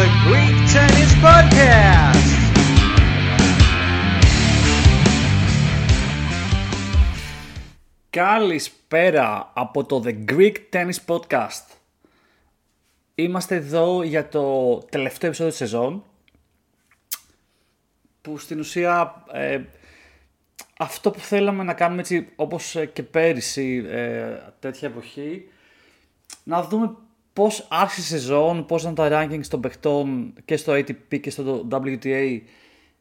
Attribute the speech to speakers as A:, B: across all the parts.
A: the Greek Tennis Podcast.
B: Καλησπέρα από το The Greek Tennis Podcast. Είμαστε εδώ για το τελευταίο επεισόδιο της σεζόν που στην ουσία ε, αυτό που θέλαμε να κάνουμε έτσι όπως ε, και πέρυσι ε, τέτοια εποχή να δούμε πώς άρχισε η σεζόν, πώς ήταν τα rankings των παιχτών και στο ATP και στο WTA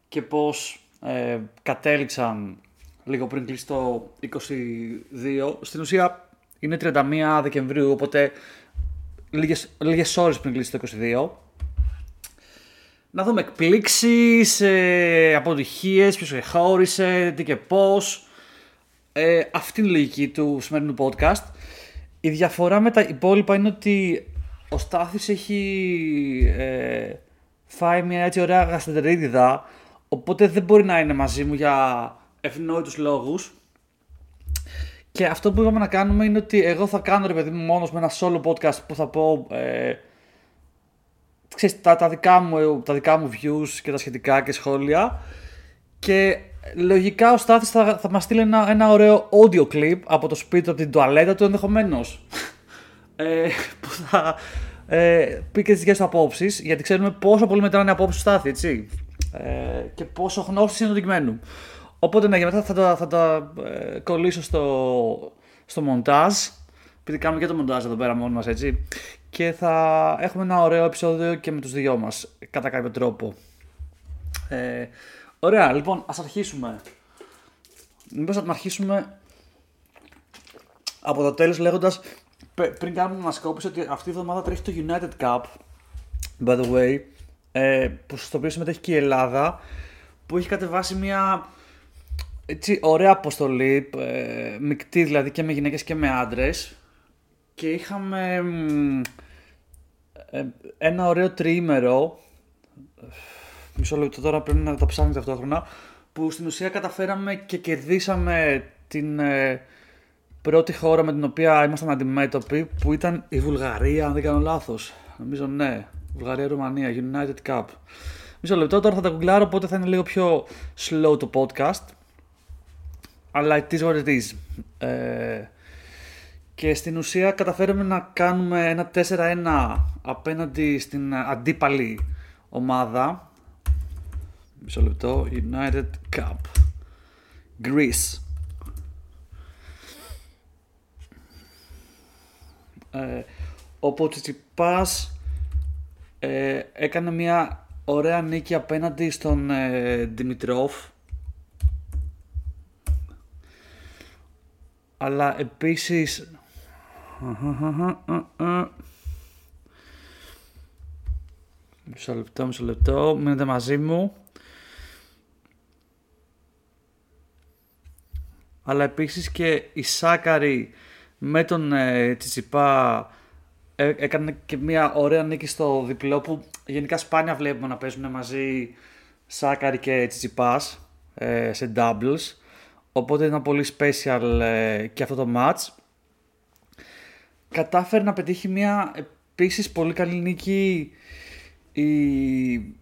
B: και πώς ε, κατέληξαν λίγο πριν κλείσει το 22. Στην ουσία είναι 31 Δεκεμβρίου, οπότε λίγες, λίγες ώρες πριν κλείσει το 22. Να δούμε εκπλήξεις, ε, αποτυχίες, ποιος χώρισε, τι και πώς. Ε, αυτή είναι η λογική του σημερινού podcast. Η διαφορά με τα υπόλοιπα είναι ότι ο Στάθης έχει ε, φάει μια έτσι ωραία γαστεντερίδιδα, οπότε δεν μπορεί να είναι μαζί μου για ευνόητους λόγους. Και αυτό που είπαμε να κάνουμε είναι ότι εγώ θα κάνω ρε παιδί μου μόνος με ένα solo podcast που θα πω ε, ξέρεις, τα, τα, δικά μου, τα δικά μου views και τα σχετικά και σχόλια και λογικά ο Στάθης θα, θα μας στείλει ένα, ένα ωραίο audio clip από το σπίτι του, από την τουαλέτα του ενδεχομένως. ε, που θα ε, πει και τις δικές του απόψεις γιατί ξέρουμε πόσο πολύ μετράνε οι απόψεις του Στάθη, έτσι. Ε, και πόσο γνώστης είναι το αντικειμένου. Οπότε ναι, για μετά θα τα, θα τα ε, κολλήσω στο, στο μοντάζ. Επειδή κάνουμε και το μοντάζ εδώ πέρα μόνοι μας έτσι. Και θα έχουμε ένα ωραίο επεισόδιο και με τους δυο μας κατά κάποιο τρόπο. Ε, ωραία, λοιπόν, ας αρχίσουμε. Μήπως να αρχίσουμε από το τέλος λέγοντας πριν κάνουμε την ανασκόπηση ότι αυτή η εβδομάδα τρέχει το United Cup by the way ε, που στο οποίο συμμετέχει και η Ελλάδα που έχει κατεβάσει μια έτσι, ωραία αποστολή, ε, μεικτή δηλαδή και με γυναίκες και με άντρες και είχαμε ε, ένα ωραίο τριήμερο μισό λεπτό τώρα πρέπει να τα ψάχνετε ταυτόχρονα που στην ουσία καταφέραμε και κερδίσαμε την ε, πρώτη χώρα με την οποία ήμασταν αντιμέτωποι που ήταν η Βουλγαρία αν δεν κάνω λάθος νομίζω ναι Βουλγαρία-Ρουμανία United Cup Μισό λεπτό τώρα θα τα κουγκλάρω οπότε θα είναι λίγο πιο slow το podcast αλλά it is what it is. Ε, και στην ουσία καταφέραμε να κάνουμε ένα 4-1 απέναντι στην αντίπαλη ομάδα. Μισό λεπτό. United Cup. Greece. Ε, ο Τσιτσιπάς ε, έκανε μια ωραία νίκη απέναντι στον ε, Δημητρόφ αλλά επίσης Μισό λεπτό, μισό λεπτό, μείνετε μαζί μου. Αλλά επίσης και η Σάκαρη με τον ε, Τσιτσιπά ε, έκανε και μια ωραία νίκη στο διπλό που γενικά σπάνια βλέπουμε να παίζουν μαζί Σάκαρη και Τσιτσιπάς ε, σε doubles. Οπότε ήταν πολύ special ε, και αυτό το match. Κατάφερε να πετύχει μια επίσης πολύ καλή νίκη η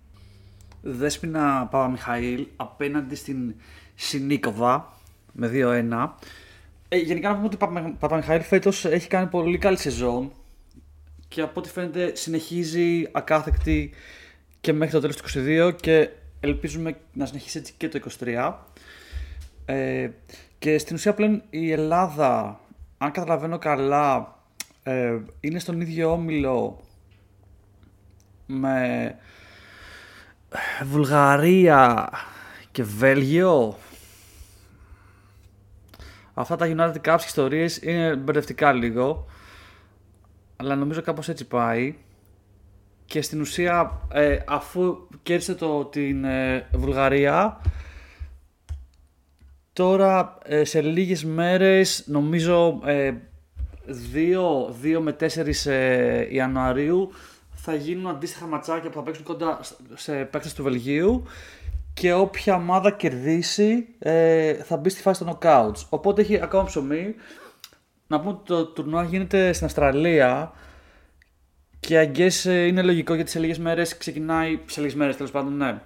B: Δέσποινα Παπαμιχαήλ απέναντι στην Σινίκοβα με 2-1. Ε, γενικά να πούμε ότι η Παπαμιχαήλ φέτος έχει κάνει πολύ καλή σεζόν και από ό,τι φαίνεται συνεχίζει ακάθεκτη και μέχρι το τέλος του 22 και ελπίζουμε να συνεχίσει έτσι και το 23. Ε, και στην ουσία πλέον η Ελλάδα, αν καταλαβαίνω καλά, ε, είναι στον ίδιο όμιλο με Βουλγαρία και Βέλγιο. Αυτά τα United Cups ιστορίες είναι μπερδευτικά λίγο. Αλλά νομίζω κάπως έτσι πάει. Και στην ουσία ε, αφού κέρδισε το, την Βουλγαρία Τώρα ε, σε λίγες μέρες, νομίζω 2, ε, 2 με 4 ε, Ιανουαρίου, θα γίνουν αντίστοιχα ματσάκια που θα παίξουν κοντά σε παίκτες του Βελγίου και όποια ομάδα κερδίσει θα μπει στη φάση των knockouts. Οπότε έχει ακόμα ψωμί. Να πούμε ότι το τουρνουά γίνεται στην Αυστραλία Και I είναι λογικό γιατί σε λίγες μέρες ξεκινάει. Σε λίγες μέρες τέλος πάντων, ναι.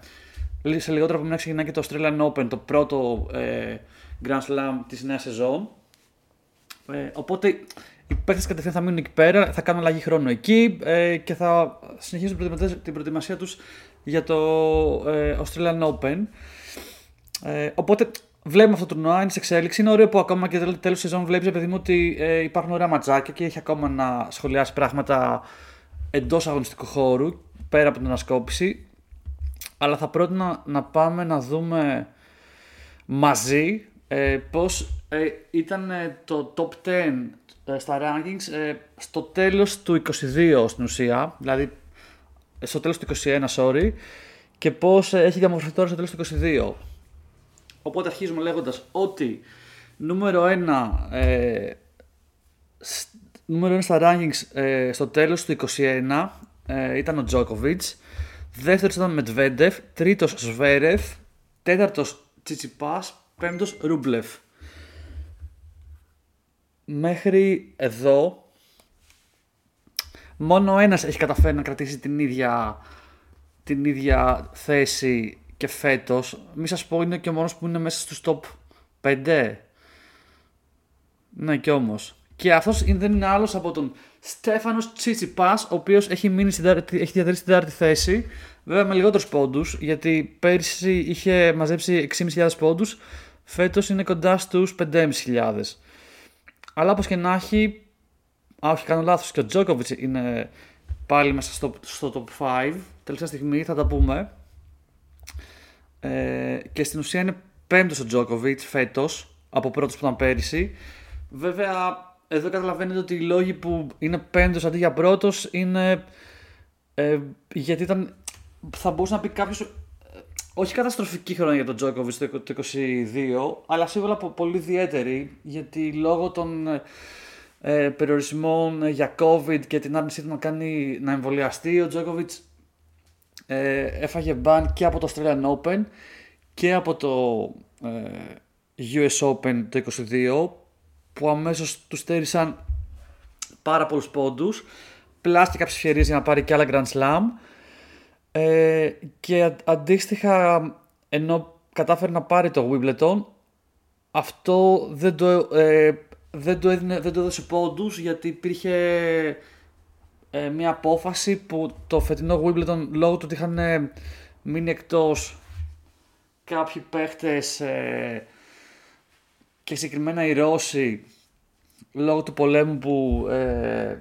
B: Σε λιγότερο από μένα ξεκινάει και το Australian Open, το πρώτο ε, Grand Slam της νέας σεζόν. Ε, οπότε οι παίχτε κατευθείαν θα μείνουν εκεί πέρα, θα κάνουν αλλαγή χρόνου εκεί ε, και θα συνεχίσουν την προετοιμασία τους για το ε, Australian Open. Ε, οπότε βλέπουμε αυτό το τουρνουά, είναι σε εξέλιξη. Είναι ωραίο που ακόμα και τέλο σεζόν βλέπεις, παιδί μου, ότι ε, υπάρχουν ωραία ματζάκια και έχει ακόμα να σχολιάσει πράγματα εντός αγωνιστικού χώρου, πέρα από την ανασκόπηση. Αλλά θα πρότεινα να πάμε να δούμε μαζί ε, πώς ε, ήταν ε, το top 10 ε, στα rankings ε, στο τέλος του 22 στην ουσία, δηλαδή στο τέλος του 21, sorry, και πώς έχει διαμορφωθεί τώρα στο τέλος του 22. Οπότε αρχίζουμε λέγοντας ότι νούμερο 1, ε, νούμερο 1 στα rankings ε, στο τέλος του 21 ε, ήταν ο Τζόκοβιτς, δεύτερος ήταν ο Μετβέντεφ, τρίτος Σβέρεφ, τέταρτος Τσιτσιπάς, πέμπτος Ρούμπλεφ. Μέχρι εδώ μόνο ένας έχει καταφέρει να κρατήσει την ίδια, την ίδια θέση και φέτος. Μη σας πω είναι και ο μόνος που είναι μέσα στους top 5. Ναι και όμως. Και αυτός δεν είναι άλλος από τον Στέφανος Τσίτσιπας, ο οποίος έχει, μείνει στην, έχει διατηρήσει την τέταρτη θέση. Βέβαια με λιγότερους πόντους, γιατί πέρυσι είχε μαζέψει 6.500 πόντους, φέτος είναι κοντά στους 5.500. Αλλά όπως και να έχει, α όχι κάνω λάθος, και ο Τζόκοβιτς είναι πάλι μέσα στο, στο top 5, τελευταία στιγμή θα τα πούμε. Ε, και στην ουσία είναι πέμπτος ο Τζόκοβιτς φέτος, από πρώτος που ήταν πέρυσι. Βέβαια, εδώ καταλαβαίνετε ότι οι λόγοι που είναι πέμπτος αντί για πρώτος είναι ε, γιατί ήταν, θα μπορούσε να πει κάποιος. Ε, όχι καταστροφική χρονιά για τον Τζόκοβιτ το 2022, αλλά σίγουρα πολύ ιδιαίτερη γιατί λόγω των ε, περιορισμών για COVID και την άρνησή του να, κάνει, να εμβολιαστεί, ο Τζόκοβιτς ε, έφαγε μπαν και από το Australian Open και από το ε, US Open το 2022 που αμέσως του στέρισαν πάρα πολλούς πόντους πλάς κάποιες ευκαιρίες για να πάρει και άλλα Grand Slam. Ε, και αντίστοιχα ενώ κατάφερε να πάρει το Wimbledon αυτό δεν το, ε, δεν το, έδινε, δεν το έδωσε πόντους γιατί υπήρχε ε, μια απόφαση που το φετινό Wimbledon λόγω του ότι είχαν ε, μείνει εκτός κάποιοι παίχτες ε, και συγκεκριμένα οι Ρώσοι λόγω του πολέμου που ε,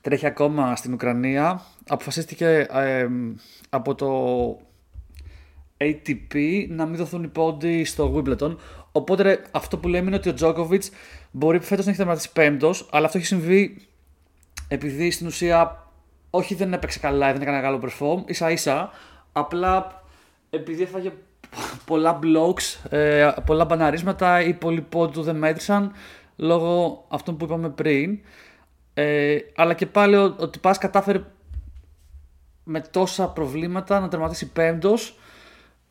B: τρέχει ακόμα στην Ουκρανία αποφασίστηκε ε, από το ATP να μην δοθούν οι πόντοι στο Wimbledon. Οπότε αυτό που λέμε είναι ότι ο Τζόκοβιτ μπορεί φέτος να έχει τερματίσει πέμπτος, αλλά αυτό έχει συμβεί επειδή στην ουσία όχι δεν έπαιξε καλά, δεν έκανε καλό perform, ίσα ίσα, απλά επειδή έφαγε πολλά blocks, ε, πολλά μπαναρίσματα, οι πολλοί πόντου του δεν μέτρησαν λόγω αυτών που είπαμε πριν. Ε, αλλά και πάλι ο, ο Τυπάς κατάφερε με τόσα προβλήματα να τερματίσει πέμπτος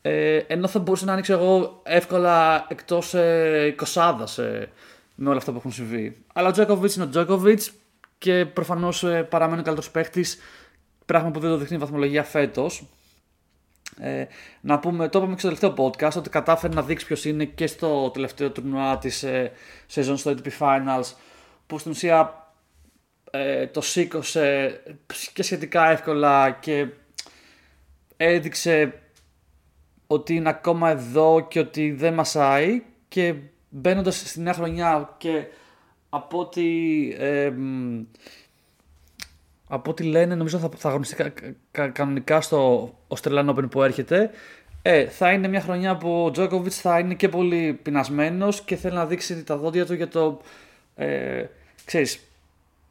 B: ε, ενώ θα μπορούσε να ανοίξει εγώ εύκολα εκτός ε, ε, με όλα αυτά που έχουν συμβεί. Αλλά ο Τζόκοβιτς είναι ο Τζόκοβιτς και προφανώς ε, παραμένει ο καλύτερος παίχτης πράγμα που δεν το δείχνει η βαθμολογία φέτος. Ε, να πούμε, το είπαμε και στο τελευταίο podcast ότι κατάφερε να δείξει ποιος είναι και στο τελευταίο τουρνουά της ε, σεζόν στο ATP Finals που στην ουσία ε, το σήκωσε και σχετικά εύκολα και έδειξε ότι είναι ακόμα εδώ και ότι δεν μασάει και μπαίνοντας στη νέα χρονιά και από ό,τι ε, από ό,τι λένε, νομίζω θα, θα αγωνιστεί κανονικά στο Australian Open που έρχεται. Ε, θα είναι μια χρονιά που ο Τζόκοβιτς θα είναι και πολύ πεινασμένος και θέλει να δείξει τα δόντια του για το. Ε, ξέρεις,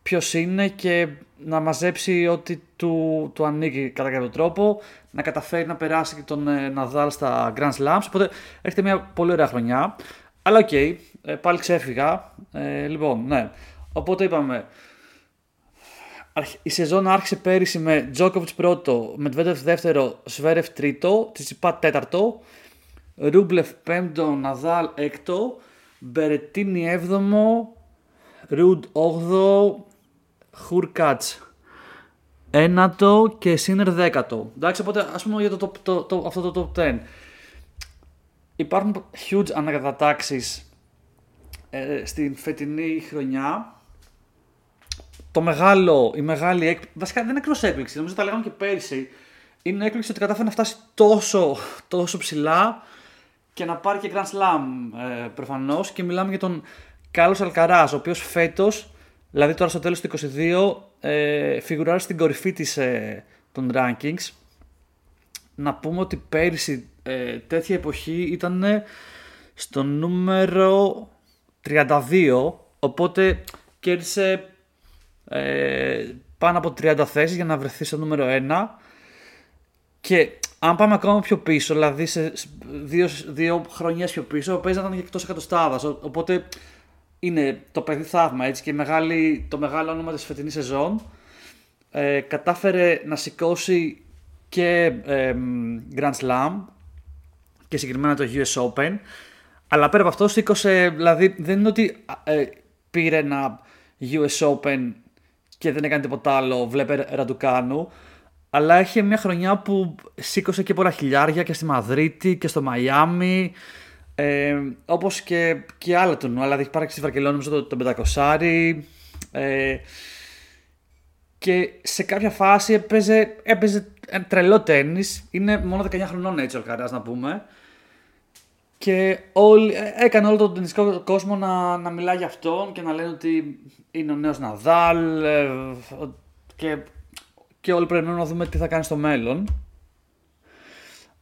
B: ποιος είναι και να μαζέψει ό,τι του, του ανήκει κατά κάποιο τρόπο, να καταφέρει να περάσει και τον ε, Ναδάλ στα Grand Slams. Οπότε έρχεται μια πολύ ωραία χρονιά. Αλλά OK, okay, ε, πάλι ξέφυγα. Ε, λοιπόν, ναι. Οπότε είπαμε, η σεζόν άρχισε πέρυσι με Τζόκοβιτς πρώτο, Μεντβέντεφ δεύτερο, Σβέρεφ τρίτο, Τσιτσιπά τέταρτο, Ρούμπλεφ πέμπτο, Ναδάλ έκτο, Μπερετίνι έβδομο, Ρουντ όγδο, Χουρκάτς ένατο και Σίνερ δέκατο. Εντάξει, οπότε ας πούμε για το, το, το, αυτό το top 10. Υπάρχουν huge ανακατατάξεις ε, στην φετινή χρονιά. Το μεγάλο, η μεγάλη έκπληξη, βασικά δεν είναι ακριβώς έκπληξη, νομίζω τα λέγαμε και πέρυσι, είναι έκπληξη ότι κατάφερε να φτάσει τόσο, τόσο ψηλά και να πάρει και Grand Slam ε, προφανώς. Και μιλάμε για τον Κάλλο Αλκαρά, ο οποίος φέτος, δηλαδή τώρα στο τέλος του 2022, ε, φιγουράρει στην κορυφή της, ε, των rankings. Να πούμε ότι πέρυσι ε, τέτοια εποχή ήταν στο νούμερο 32, οπότε κέρδισε ε, πάνω από 30 θέσεις για να βρεθεί στο νούμερο 1 και αν πάμε ακόμα πιο πίσω, δηλαδή σε δύο, δύο χρονιές πιο πίσω, παίζει να ήταν και εκτός εκατοστάδας, οπότε είναι το παιδί θαύμα έτσι, και μεγάλη, το μεγάλο όνομα της φετινής σεζόν. Ε, κατάφερε να σηκώσει και ε, Grand Slam και συγκεκριμένα το US Open. Αλλά πέρα από αυτό σήκωσε, δηλαδή δεν είναι ότι ε, πήρε ένα US Open και δεν έκανε τίποτα άλλο, βλέπε Ραντουκάνου. Αλλά έχει μια χρονιά που σήκωσε και πολλά χιλιάρια και στη Μαδρίτη και στο Μαϊάμι. Ε, Όπως και, και άλλα του αλλά έχει πάρει και στη Βαρκελόνη το, το 500. Ε, και σε κάποια φάση έπαιζε, έπαιζε τρελό τέννη. Είναι μόνο 19 χρονών έτσι ο Αλκαράς να πούμε. Και όλοι, έκανε όλο τον ταινιστικό κόσμο να, να μιλάει για αυτόν και να λένε ότι είναι ο νέος Ναδάλ ε, και, και όλοι πρέπει να δούμε τι θα κάνει στο μέλλον.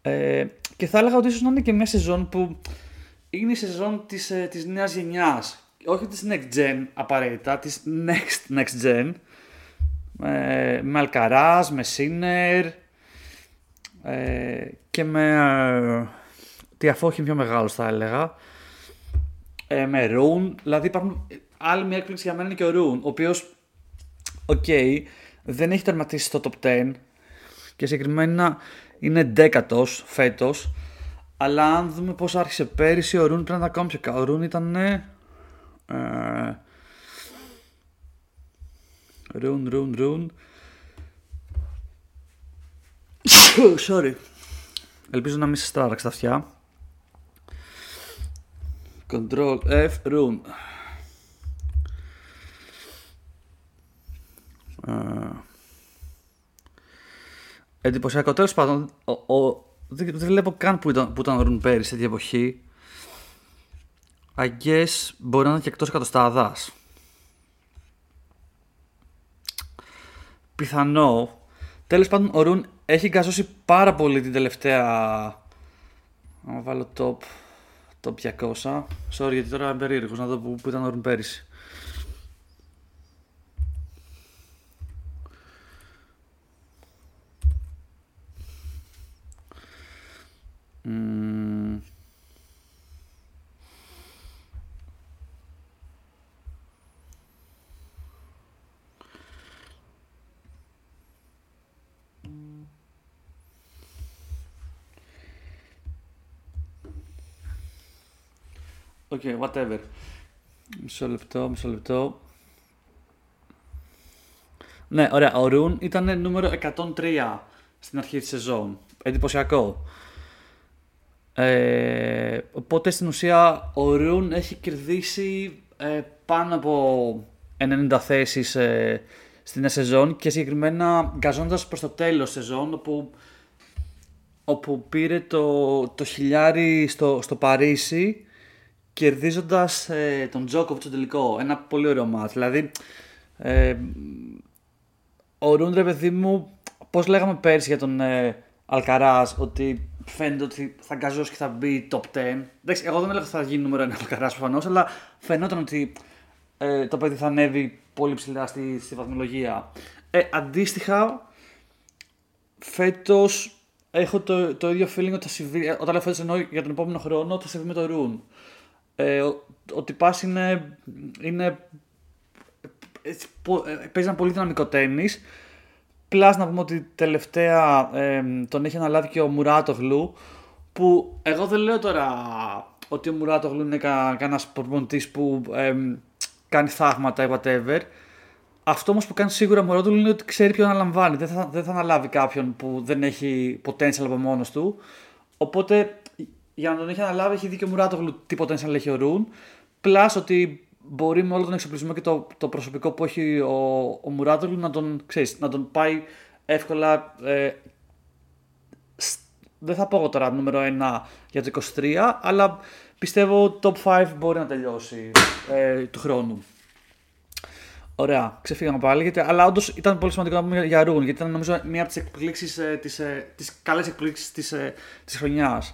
B: Ε, και θα έλεγα ότι ίσως να είναι και μια σεζόν που είναι η σεζόν της, ε, της νέας γενιάς. Όχι της next gen απαραίτητα, της next next gen. Ε, με Αλκαράς, με Σίνερ ε, και με ε, τι αφόχη πιο μεγάλος θα έλεγα. Ε, με Ρουν, δηλαδή υπάρχουν άλλη μια έκπληξη για μένα είναι και ο Ρουν, ο οποίος, OK, okay, δεν έχει τερματίσει στο top 10 και συγκεκριμένα είναι δέκατος φέτος αλλά αν δούμε πώς άρχισε πέρυσι, ο Ρουν πρέπει να ακόμα πιο καλό. Ο Ρουν ήταν. Ε, Ρουν, Ρουν, Ρουν. Sorry. Ελπίζω να μην σε στράραξε τα αυτιά. Control F, Rune. Uh, εντυπωσιακό. Τέλος πάντων, ο, ο, δεν, δεν βλέπω καν που ήταν, που ήταν ο Ρουν πέρυσι σε τέτοια εποχή. I guess μπορεί να είναι και εκτός εκατοστάδας. Πιθανό. Τέλος πάντων ο Ρουν έχει γκαζώσει πάρα πολύ την τελευταία... Να βάλω top, top 200. Sorry γιατί τώρα είμαι περίεργος να δω που, που ήταν ο Ρουν πέρυσι. Mm. Okay, whatever. Μισό λεπτό, μισό λεπτό. Ναι, ωραία. Ο Ρουν ήταν νούμερο 103 στην αρχή της σεζόν. Εντυπωσιακό. Ε, οπότε στην ουσία ο Ρουν έχει κερδίσει ε, πάνω από 90 θέσεις ε, στην σεζόν και συγκεκριμένα γκαζώντας προς το τέλος σεζόν όπου, όπου πήρε το, το χιλιάρι στο, στο Παρίσι κερδίζοντας ε, τον Τζόκοβιτ στο τελικό. Ένα πολύ ωραίο μάτς. Δηλαδή, ε, ο Ρουν ρε παιδί μου, πώς λέγαμε πέρσι για τον ε, Αλκαράς, ότι φαίνεται ότι θα γκαζώσει και θα μπει top 10. Εντάξει, εγώ δεν έλεγα ότι θα γίνει νούμερο 1 Αλκαράς προφανώς, αλλά φαινόταν ότι ε, το παιδί θα ανέβει πολύ ψηλά στη, στη βαθμολογία. Ε, αντίστοιχα, φέτος έχω το, το ίδιο feeling ότι θα συμβεί, ε, όταν λέω φέτος εννοώ για τον επόμενο χρόνο, θα συμβεί με το Rune. Ε, ότι πας είναι, είναι ε, παίζει ένα πολύ δυναμικό τέννις Plus να πούμε ότι τελευταία ε, τον έχει αναλάβει και ο Μουράτογλου που εγώ δεν λέω τώρα ότι ο Μουράτογλου είναι κα, κανένας προπονητής που ε, κάνει θαύματα ή whatever Αυτό όμως που κάνει σίγουρα ο Μωρότουλ είναι ότι ξέρει ποιον αναλαμβάνει. Δεν θα, δεν θα αναλάβει κάποιον που δεν έχει potential από μόνος του. Οπότε για να τον έχει αναλάβει έχει δίκιο ο Μουράτογλου τι potential έχει ο Ρουν. Plus ότι μπορεί με όλο τον εξοπλισμό και το, το προσωπικό που έχει ο, ο Μουράτογλου να τον, ξέρεις, να τον πάει εύκολα. Ε, δεν θα πω εγώ τώρα νούμερο 1 για το 23, αλλά πιστεύω top 5 μπορεί να τελειώσει ε, του χρόνου. Ωραία, ξεφύγαμε πάλι. Γιατί, αλλά όντως ήταν πολύ σημαντικό να πούμε για Ρούν, γιατί ήταν νομίζω μία από τις εκπλήξεις, ε, τις, ε, τις καλές εκπλήξεις της ε, της χρονιάς.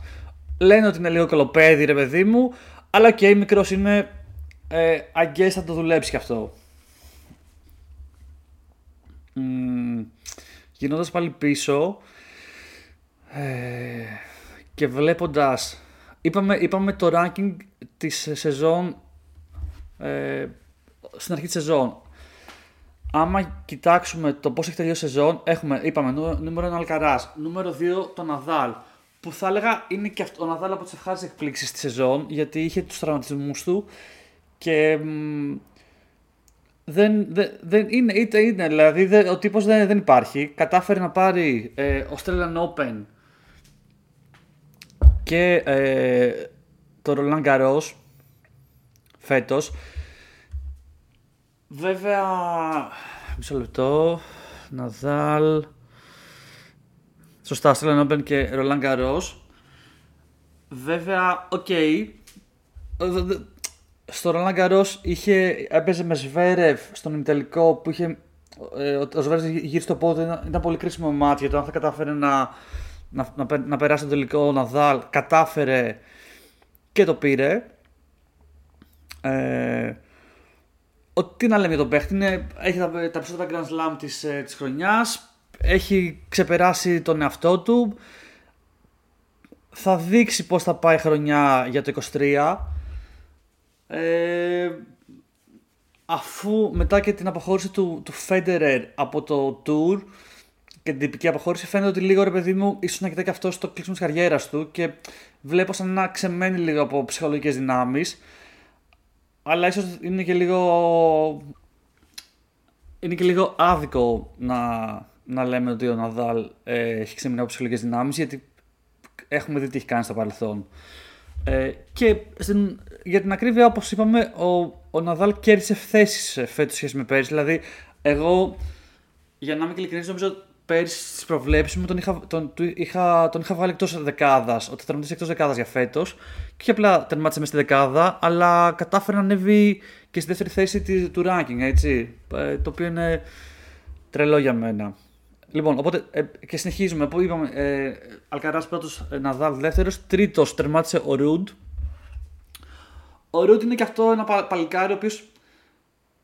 B: Λένε ότι είναι λίγο κολοπέδι, ρε παιδί μου, αλλά και okay, μικρός είναι. Ε, I θα το δουλέψει κι αυτό. Mm, Γυρνώντας πάλι πίσω ε, και βλέποντας. Είπαμε, είπαμε το ranking της σεζόν ε, στην αρχή της σεζόν άμα κοιτάξουμε το πώς έχει τελειώσει η σεζόν, έχουμε, είπαμε, νούμερο 1 Αλκαράς, νούμερο 2 το Ναδάλ. Που θα έλεγα είναι και αυτό, ο Ναδάλ από τις ευχάριστες εκπλήξεις της σεζόν, γιατί είχε τους τραυματισμούς του και δεν, δεν, δεν είναι, είτε είναι, δηλαδή δε, ο τύπος δεν, δεν υπάρχει. Κατάφερε να πάρει ε, Australian Open και ε, το Roland Garros φέτος Βέβαια, μισό λεπτό. Ναδάλ. Σωστά, Australian Open και Roland Garros. Βέβαια, OK. Okay. Στο Roland Garros είχε, έπαιζε με Σβέρεφ στον ημιτελικό που είχε. Ε, ο Σβέρεφ γύρισε το πόδι ήταν, ήταν πολύ κρίσιμο ματς γιατί αν θα κατάφερε να, να, να, να περάσει το τελικό ο Ναδάλ, κατάφερε και το πήρε. Ε, τι να λέμε για τον παίχτη, είναι, έχει τα, τα περισσότερα Grand Slam της, ε, της χρονιάς, έχει ξεπεράσει τον εαυτό του, θα δείξει πώς θα πάει η χρονιά για το 23. Ε, αφού μετά και την αποχώρηση του, του Federer από το Tour και την τυπική αποχώρηση φαίνεται ότι λίγο ρε παιδί μου ίσως να κοιτάει και αυτό στο κλείσιμο της καριέρας του και βλέπω σαν να ξεμένει λίγο από ψυχολογικές δυνάμεις αλλά ίσως είναι και λίγο είναι και λίγο άδικο να, να λέμε ότι ο Ναδάλ ε, έχει ξεμείνει από ψυχολογικές δυνάμεις γιατί έχουμε δει τι έχει κάνει στο παρελθόν. Ε, και στην, για την ακρίβεια, όπως είπαμε, ο, ο Ναδάλ κέρδισε θέσεις φέτος σχέση με πέρυσι. Δηλαδή, εγώ, για να είμαι και ειλικρινής, νομίζω πέρυσι στις προβλέψεις μου τον είχα, τον, είχα, τον είχα βγάλει εκτός δεκάδας, ότι θα τερματίσει εκτός δεκάδας για φέτος. Και όχι απλά τερμάτισε μέσα στη δεκάδα, αλλά κατάφερε να ανέβει και στη δεύτερη θέση του ranking, έτσι. Ε, το οποίο είναι τρελό για μένα. Λοιπόν, οπότε ε, και συνεχίζουμε. Που είπαμε, ε, Αλκαράς πρώτος, ε, Ναδάλ δεύτερος. Τρίτος τερμάτισε ο Ρουντ. Ο Ρουντ είναι και αυτό ένα παλικάρι ο οποίος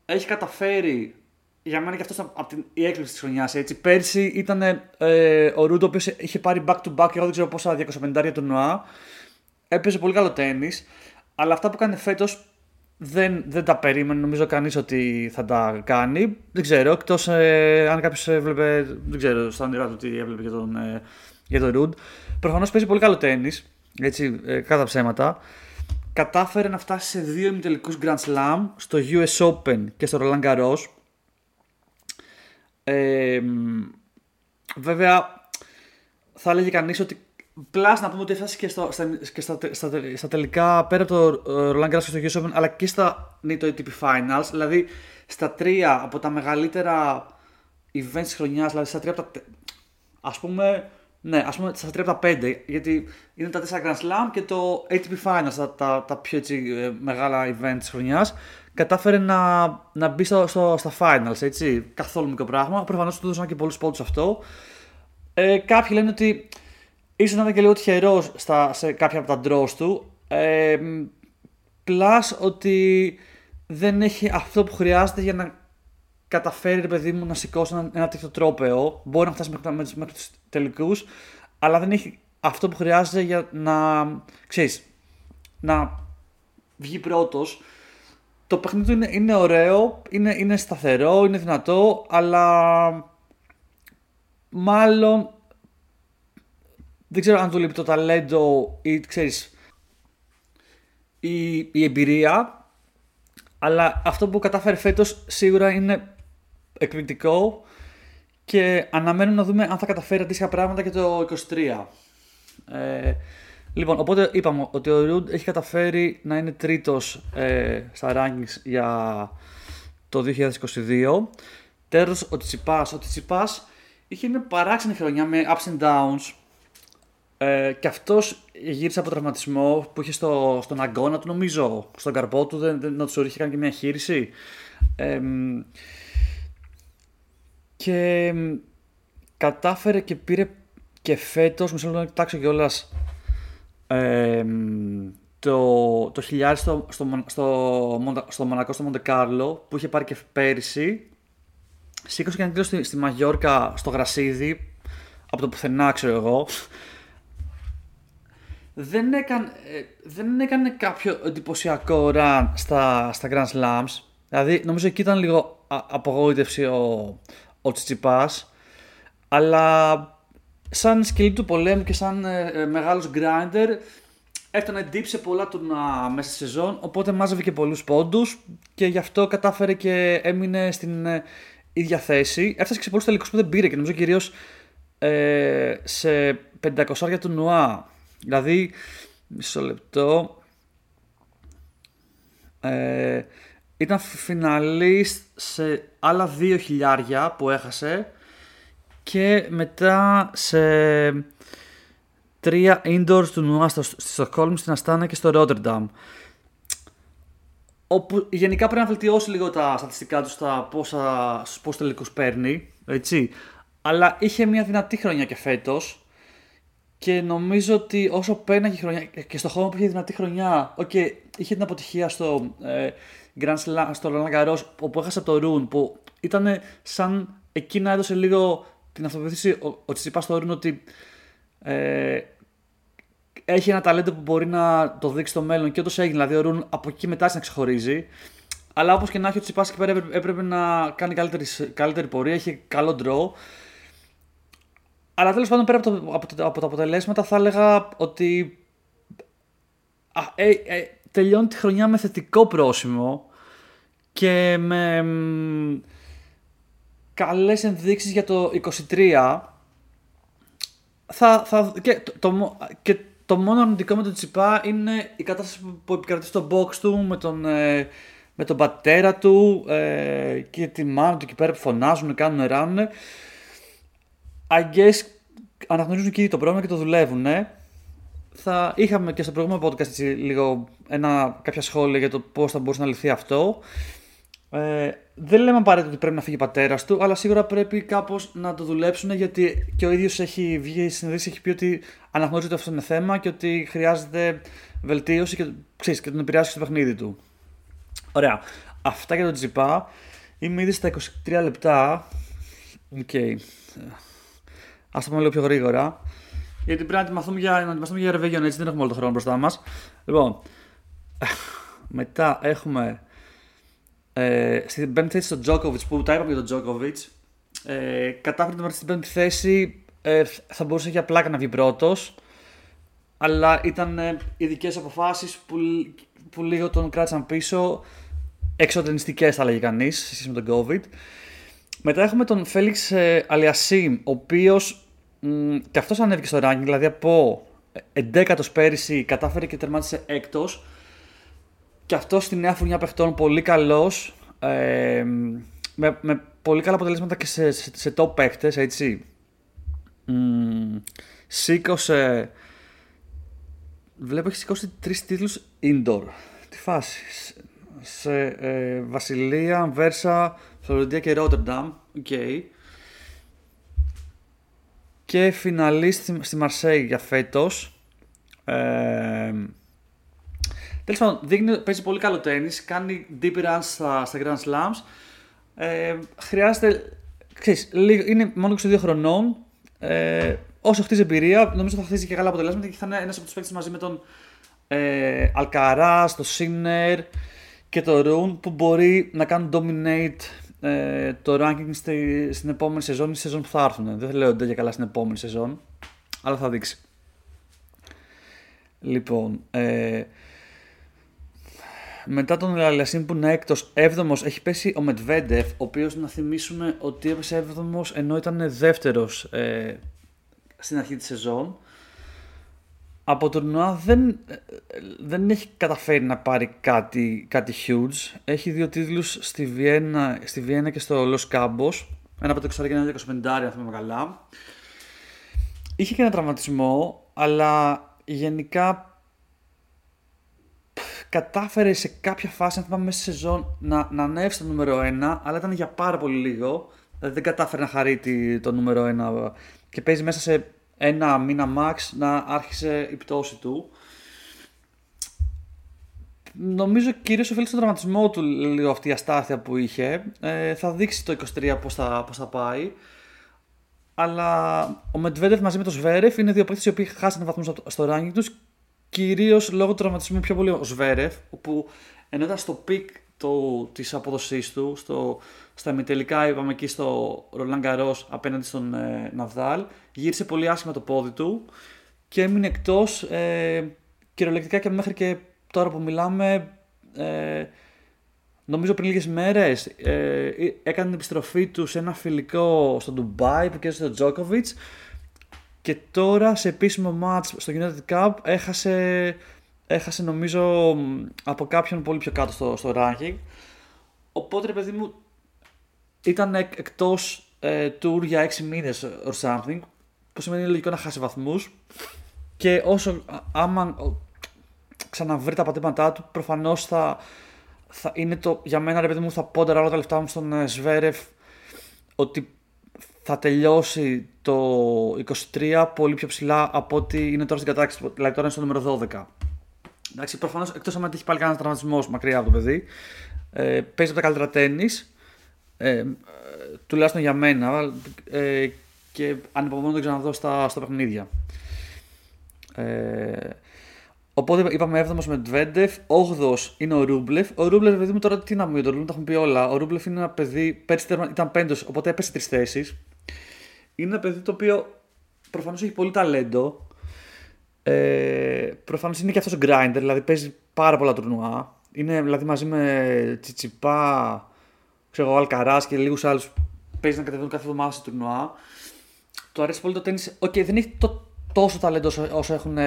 B: έχει καταφέρει για μένα και αυτός από την η έκπληξη της χρονιάς. Πέρσι ήταν ε, ο Ρούντο, ο οποίος είχε πάρει back to back, εγώ δεν ξέρω πόσα 250 του Νοά. Έπαιζε πολύ καλό τέννη. Αλλά αυτά που κάνει φέτος δεν, δεν τα περίμενε, νομίζω κανείς ότι θα τα κάνει. Δεν ξέρω, εκτός ε, αν κάποιος έβλεπε. Δεν ξέρω στα όνειρά του τι έβλεπε για τον, ε, για τον Ρουντ. Προφανώς παίζει πολύ καλό τέννη. Έτσι, ε, κατά ψέματα. Κατάφερε να φτάσει σε δύο ημιτελικούς Grand Slam στο US Open και στο Roland Garros ε, βέβαια, θα έλεγε κανείς ότι Πλά να πούμε ότι έφτασε και, στο, στα, και στα, στα, στα, τελικά πέρα από το Roland Garros και στο US Open αλλά και στα NATO ATP Finals. Δηλαδή στα τρία από τα μεγαλύτερα events της χρονιάς, δηλαδή στα τρία από τα. Α πούμε, ναι, ας πούμε στα τρία από τα πέντε. Γιατί είναι τα τέσσερα Grand Slam και το ATP Finals, τα, τα, τα πιο έτσι, ε, μεγάλα events της χρονιάς κατάφερε να, να μπει στο, στο, στα finals, έτσι. Καθόλου μικρό πράγμα. Προφανώς του δώσαν και πολλούς πόντους αυτό. Ε, κάποιοι λένε ότι ίσως να ήταν και λίγο τυχερός σε κάποια από τα draws του. Ε, plus ότι δεν έχει αυτό που χρειάζεται για να καταφέρει, ρε παιδί μου, να σηκώσει ένα, ένα τέτοιο τρόπεο. Μπορεί να φτάσει μέχρι, μέχρι, μέχρι τους τελικούς, αλλά δεν έχει αυτό που χρειάζεται για να, ξέρεις, να βγει πρώτος το παιχνίδι είναι, είναι ωραίο, είναι, είναι σταθερό, είναι δυνατό, αλλά μάλλον δεν ξέρω αν του λείπει το ταλέντο ή ξέρεις η, η εμπειρία αλλά αυτό που κατάφερε φέτος σίγουρα είναι εκπληκτικό και αναμένουμε να δούμε αν θα καταφέρει αντίστοιχα πράγματα και το 23. Ε, λοιπόν, οπότε είπαμε ότι ο Ρουντ έχει καταφέρει να είναι τρίτος ε, στα rankings για το 2022. Τέλος, ο Τσιπάς. Ο Τσιπάς είχε μια παράξενη χρονιά με ups and downs. Ε, και αυτός γύρισε από τραυματισμό που είχε στο, στον αγκώνα του, νομίζω, στον καρπό του, δεν, δεν του είχε κάνει και μια χείριση. Ε, και κατάφερε και πήρε και φέτος, μισό λεπτό να κοιτάξω κιόλας. Ε, το, το χιλιάρι στο, στο, στο, στο Μονακό, στο Μοντεκάρλο, που είχε πάρει και πέρυσι. Σήκωσε και ένα στη, στη Μαγιόρκα, στο Γρασίδι, από το πουθενά, ξέρω εγώ. Δεν έκανε, δεν έκανε κάποιο εντυπωσιακό run στα, στα Grand Slams. Δηλαδή, νομίζω εκεί ήταν λίγο απογοήτευση ο, ο Τσιτσιπάς. Αλλά σαν σκελή του πολέμου και σαν ε, ε μεγάλος grinder έφτανε deep σε πολλά τουρνά μέσα στη σεζόν, οπότε μάζευε και πολλούς πόντους και γι' αυτό κατάφερε και έμεινε στην ε, ίδια θέση. Έφτασε και σε πολλούς τελικούς που δεν πήρε και νομίζω κυρίως ε, σε 500 του Νουά. Δηλαδή, μισό λεπτό, ε, ήταν φιναλίστ σε άλλα δύο χιλιάρια που έχασε και μετά σε τρία indoors του Νουά στο, στη Στοκχόλμη, στην Αστάνα και στο Ρότερνταμ. Όπου γενικά πρέπει να βελτιώσει λίγο τα στατιστικά τους στα πόσα, στους πόσους τελικούς παίρνει, έτσι. Αλλά είχε μια δυνατή χρονιά και φέτος και νομίζω ότι όσο πέρναγε χρονιά και στο χώρο που είχε δυνατή χρονιά, okay, είχε την αποτυχία στο ε, Grand Slam, στο Roland Garros όπου έχασε το Ρουν που ήταν σαν εκείνα έδωσε λίγο την αυτοπεποίθηση ο, ο Τσιπά στο Ρουν ότι ε, έχει ένα ταλέντο που μπορεί να το δείξει στο μέλλον και όντω έγινε. Δηλαδή, ο Ρουν από εκεί μετά να ξεχωρίζει. Αλλά όπως και να έχει, ο Τσιπά εκεί πέρα έπρεπε, να κάνει καλύτερη, καλύτερη πορεία. Έχει καλό ντρό. Αλλά τέλος πάντων πέρα από, το, από, το, από τα αποτελέσματα θα έλεγα ότι α, ε, ε, τελειώνει τη χρονιά με θετικό πρόσημο και με μ, καλές ενδείξεις για το 23 θα, θα, και, το, και το μόνο αρνητικό με τον Τσιπά είναι η κατάσταση που επικρατεί στο box του με τον, ε, με τον πατέρα του ε, και τη μάνα του εκεί πέρα που φωνάζουν, κάνουν, ράνουν. I guess αναγνωρίζουν και το πρόβλημα και το δουλεύουν. Θα είχαμε και στο προηγούμενο podcast έτσι, λίγο ένα, κάποια σχόλια για το πώς θα μπορούσε να λυθεί αυτό. Ε, δεν λέμε απαραίτητα ότι πρέπει να φύγει ο πατέρας του, αλλά σίγουρα πρέπει κάπως να το δουλέψουν γιατί και ο ίδιος έχει βγει στη συνέντευξη έχει πει ότι αναγνωρίζει ότι αυτό είναι θέμα και ότι χρειάζεται βελτίωση και, ξέρεις, και τον επηρεάσει στο παιχνίδι του. Ωραία. Αυτά για τον Τσιτσιπά. Είμαι ήδη στα 23 λεπτά. OK. Okay. Ας τα πούμε λίγο πιο γρήγορα. Γιατί πρέπει να ετοιμαστούμε για, να ετοιμαστούμε για ρεβεγιόν έτσι, δεν έχουμε όλο το χρόνο μπροστά μας. Λοιπόν, μετά έχουμε ε, στην πέμπτη θέση τον Τζόκοβιτς που τα είπαμε για τον Τζόκοβιτς. Ε, κατάφερε να στην πέμπτη θέση. Ε, θα μπορούσε για πλάκα να βγει πρώτος. Αλλά ήταν ε, ειδικές αποφάσεις που, που λίγο τον κράτησαν πίσω. Εξωτεριστικέ θα λέγει κανείς σε σχέση με τον COVID. Μετά έχουμε τον Φέληξ ε, Αλιασίμ, ο οποίος και αυτός ανέβηκε στο ranking, δηλαδή από 11ο πέρυσι κατάφερε και τερμάτισε έκτος. Και αυτός στη νέα φουρνιά παιχτών πολύ καλός. Ε, με, με πολύ καλά αποτελέσματα και σε, σε, σε top παίχτες, έτσι. Mm, σήκωσε... Βλέπω έχει σηκώσει τρεις τίτλους indoor. Τι φάση. Σε ε, Βασιλεία, Βέρσα, Φλωρεντία και Ρότερνταμ. Okay. Και φιναλίστ στη, στη Μαρσέη για φέτος. Ε, Τέλος πάντων, παίζει πολύ καλό τέννη, κάνει deep runs στα, στα Grand Slams. Ε, χρειάζεται. Ξέρεις, είναι μόνο 22 χρονών. Ε, όσο χτίζει εμπειρία, νομίζω θα χτίζει και καλά αποτελέσματα και θα είναι ένας από τους παίκτες μαζί με τον ε, Αλκαρά, τον Σίνερ και τον Ρουν που μπορεί να κάνουν dominate ε, το ranking στη, στην επόμενη σεζόν ή στη σεζόν που θα έρθουν. Δεν λέω ότι καλά στην επόμενη σεζόν, αλλά θα δείξει. Λοιπόν, ε, μετά τον Λαλιασίν που είναι έκτος, έβδομος έχει πέσει ο Μετβέντεφ, ο οποίος να θυμίσουμε ότι έπεσε έβδομος ενώ ήταν δεύτερος ε, στην αρχή της σεζόν. Από το τουρνουά δεν, δεν έχει καταφέρει να πάρει κάτι, κάτι huge. Έχει δύο τίτλους στη Βιέννα, στη Βιέννα και στο Los Cabos. Ένα από το 60 και ένα από το 25, αν θυμάμαι καλά. Είχε και ένα τραυματισμό, αλλά γενικά κατάφερε σε κάποια φάση, αν θυμάμαι μέσα στη σεζόν, να, να ανέβει στο νούμερο 1, αλλά ήταν για πάρα πολύ λίγο. Δηλαδή δεν κατάφερε να χαρεί το νούμερο 1 και παίζει μέσα σε ένα μήνα max να άρχισε η πτώση του. Νομίζω κυρίως οφείλει στον τραυματισμό του λίγο αυτή η αστάθεια που είχε. Ε, θα δείξει το 23 πώς θα, πώς θα πάει. Αλλά ο Μετβέντεφ μαζί με τον Σβέρεφ είναι δύο παίκτες οι οποίοι χάσανε βαθμούς στο ranking τους. Κυρίως λόγω του τραυματισμού πιο πολύ ο Σβέρεφ, όπου ενώ ήταν στο peak της απόδοσής του, στο, στα ημιτελικά είπαμε εκεί στο Roland Garros απέναντι στον ε, Ναδάλ, γύρισε πολύ άσχημα το πόδι του και έμεινε εκτός ε, κυριολεκτικά και μέχρι και τώρα που μιλάμε. Ε, νομίζω πριν λίγες μέρες ε, έκανε την επιστροφή του σε ένα φιλικό στο Ντουμπάι που κέρδισε τον Τζόκοβιτς. Και τώρα σε επίσημο μάτς στο United Cup έχασε, έχασε νομίζω από κάποιον πολύ πιο κάτω στο, στο ranking. Οπότε παιδί μου ήταν εκ, εκτός ε, tour για 6 μήνες or something που σημαίνει λογικό να χάσει βαθμούς και όσο άμα ξαναβρει τα πατήματά του προφανώς θα, θα είναι το, για μένα ρε παιδί μου θα πόντερα όλα τα λεφτά μου στον ε, Σβέρεφ ότι θα τελειώσει το 23 πολύ πιο ψηλά από ό,τι είναι τώρα στην κατάξυση, δηλαδή τώρα είναι στο νούμερο 12. Εντάξει, προφανώς εκτός αν έχει πάλι κανένας τραυματισμός μακριά από το παιδί, ε, παίζει από τα καλύτερα τέννη, ε, τουλάχιστον για μένα, ε, και ανυπομονώ να τον ξαναδώ στα, στα παιχνίδια. Ε, Οπότε είπαμε 7ο με Τβέντεφ, 8ο είναι ο Ρούμπλεφ. Ο Ρούμπλεφ, παιδί μου, τώρα τι να μου το Ρούμπλεφ τα έχουμε πει όλα. Ο Ρούμπλεφ είναι ένα παιδί, πέρσι ήταν πέντος, οπότε έπεσε τρεις θέσεις. Είναι ένα παιδί το οποίο προφανώς έχει πολύ ταλέντο. Ε, προφανώς είναι και αυτός ο grinder, δηλαδή παίζει πάρα πολλά τουρνουά. Είναι δηλαδή μαζί με Τσιτσιπά, ξέρω εγώ, Αλκαράς και λίγους άλλους παίζει να κατεβαίνουν κάθε εβδομάδα σε τουρνουά. Του αρέσει πολύ το τένις. OK, okay, δεν έχει το, τόσο ταλέντο όσο έχουν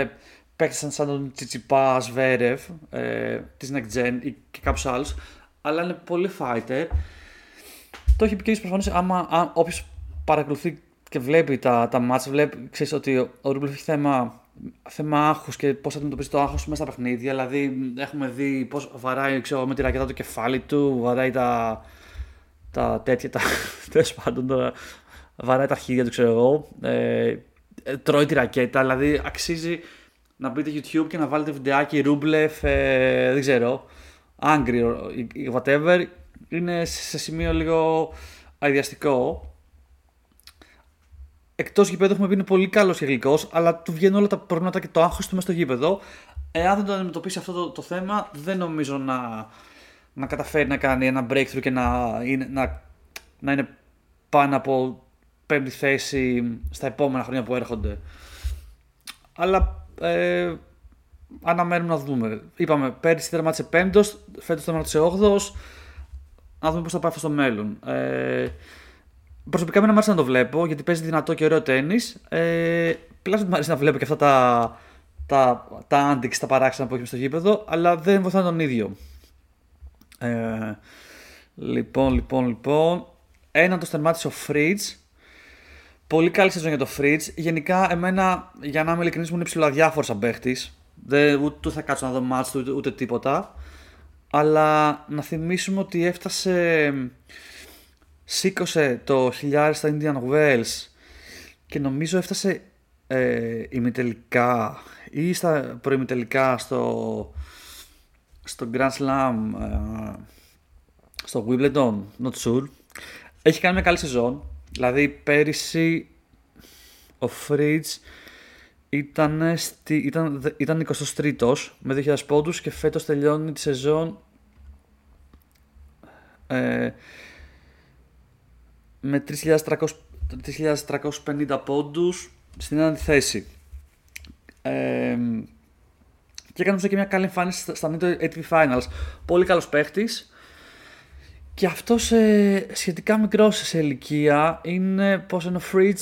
B: παίκτες σαν τον Τσιτσιπά, Σβέρεφ, ε, της Next Gen ή και κάποιους άλλους, αλλά είναι πολύ fighter. Το έχει πει και προφανώς, άμα αν, όποιος παρακολουθεί και βλέπει τα, τα μάτς, βλέπει, ξέρεις ότι ο, ο Ρούμπλεφ έχει θέμα, θέμα άγχους και πώς θα αντιμετωπίσει το άγχος μέσα στα παιχνίδια. Δηλαδή έχουμε δει πώς βαράει ξέρω, με τη ρακέτα το κεφάλι του, βαράει τα, τα τέτοια, τα, τέλος πάντων, τα, βαράει τα αρχίδια του ξέρω εγώ, ε, τρώει τη ρακέτα, δηλαδή αξίζει να μπείτε YouTube και να βάλετε βιντεάκι Ρούμπλεφ, ε, δεν ξέρω, Angry ή whatever, είναι σε σημείο λίγο αειδιαστικό. Εκτός γηπέδου έχουμε πει είναι πολύ καλός και γλυκός, αλλά του βγαίνουν όλα τα προβλήματα και το άγχος του μέσα στο γήπεδο. Εάν δεν το αντιμετωπίσει αυτό το, το θέμα, δεν νομίζω να, να καταφέρει να κάνει ένα breakthrough και να είναι, να, να είναι πάνω από πέμπτη θέση στα επόμενα χρόνια που έρχονται. Αλλά ε, αναμένουμε να δούμε. Είπαμε, πέρυσι τερμάτισε πέμπτος, φέτος τερμάτισε όγδοος. Να δούμε πώς θα πάει αυτό στο μέλλον. Ε, προσωπικά με μου άρεσε να το βλέπω γιατί παίζει δυνατό και ωραίο τέννη. Ε, μου αρέσει να βλέπω και αυτά τα, τα, τα άντιξ, τα παράξενα που έχει στο γήπεδο, αλλά δεν βοηθάνε τον ίδιο. Ε, λοιπόν, λοιπόν, λοιπόν. Ένα το τερμάτισε ο Φρίτζ Πολύ καλή σεζόν για το Fridge. Γενικά, εμένα, για να είμαι ειλικρινής, μου είναι ψηλοαδιάφορο σαν παίχτης. Ούτε θα κάτσω να δω μάτς ούτε, ούτε τίποτα. Αλλά να θυμίσουμε ότι έφτασε. Σήκωσε το χιλιάρι στα Indian Wells και νομίζω έφτασε ε, ημιτελικά ή στα προημιτελικά στο, στο Grand Slam ε, στο Wimbledon, not sure. Έχει κάνει μια καλή σεζόν. Δηλαδή πέρυσι ο Φρίτς ήταν, στη, ήταν, ήταν 23ος με 2.000 πόντους και φέτος τελειώνει τη σεζόν ε, με 3.350 πόντους στην ένατη θέση. Ε, και έκανε και μια καλή εμφάνιση στα- στα Nintendo ATV Finals. Πολύ καλός παίχτης. Και αυτό ε, σχετικά μικρός σε ηλικία είναι. Πώς είναι ο Fritz,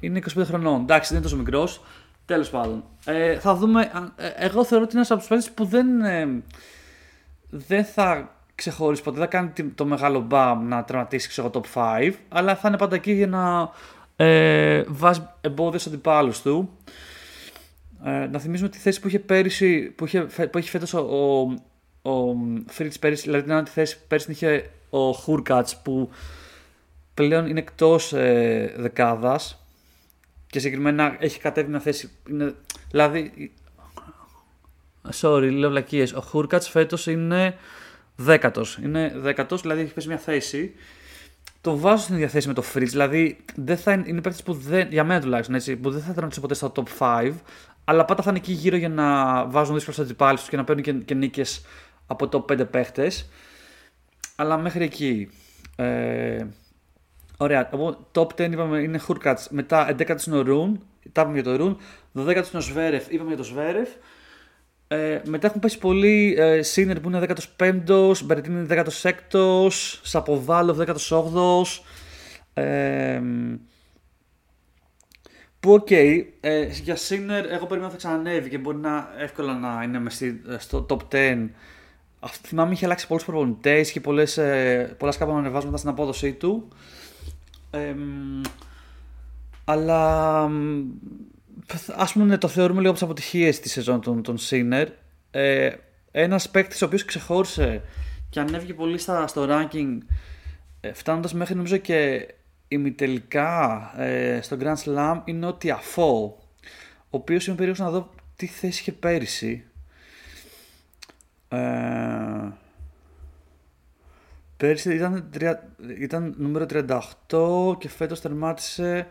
B: είναι 25 χρονών. Εντάξει, δεν είναι τόσο μικρός. Τέλος πάντων. Ε, θα δούμε. αν- ε, εγώ θεωρώ ότι είναι ένας από τους παίχτες που δεν. ε, δεν θα ξεχωρίσει ποτέ, δεν θα κάνει τη- το μεγάλο μπαμ να τερματίσει ξέρω, εγώ, top 5, αλλά θα είναι πάντα εκεί για να ε, βάζει εμπόδια στους αντιπάλους του. Ε, να θυμίσουμε τη θέση που είχε πέρυσι, που, είχε, φε- που έχει φέτος ο, ο, ο Φρίτς πέρυσι, δηλαδή την άλλη θέση πέρυσι την είχε ο Χούρκατς που πλέον είναι εκτός ε, δεκάδας και συγκεκριμένα έχει κατέβει μια θέση, είναι, δηλαδή Sorry, λέω βλακίες. Ο Χούρκατς φέτος είναι δέκατος. Είναι δέκατος, δηλαδή έχει πέσει μια θέση. Το βάζω στην ίδια θέση με το Fritz. Δηλαδή δεν θα είναι, είναι παίκτης που δεν, για μένα τουλάχιστον έτσι, που δεν θα τερματίσει ποτέ στα top 5, αλλά πάντα θα είναι εκεί γύρω για να βάζουν δύσκολου αντιπάλους τους και να παίρνουν και, και νίκες από top 5 παίχτες. Αλλά μέχρι εκεί. Ε, Ωραία. Εγώ top 10 είπαμε είναι Χουρκάτ. Μετά 11 είναι ο Ρουν. Τα είπαμε για το Ρουν. 12 είναι ο Σβέρεφ. Είπαμε για το Σβέρεφ. Ε, μετά έχουν πέσει πολλοί ε, Σίνερ που είναι 15ο, Μπερετίνι 16ο, Σαποβάλοφ 18ο. Ε, που οκ, ε, για Σίνερ εγώ περιμένω θα ξανανέβει και μπορεί να εύκολα να είναι μες στη- στο top 10. Αυτή, θυμάμαι είχε αλλάξει πολλούς προπονητές και πολλές, ε, πολλά σκάπα να ανεβάζουν μετά στην απόδοσή του. Ε, μ, αλλά μ, ας πούμε ναι, το θεωρούμε λίγο από τις αποτυχίες της σεζόν των, των Σίνερ. Ε, ένας παίκτης ο οποίος ξεχώρισε και ανέβηκε πολύ στα, στο ranking ε, φτάνοντας μέχρι νομίζω και ημιτελικά ε, στο Grand Slam είναι ο Τιαφό ο οποίος είμαι περίεργος να δω τι θέση είχε πέρυσι. Ε, πέρυσι ήταν, τρια- ήταν νούμερο 38 και φέτος τερμάτισε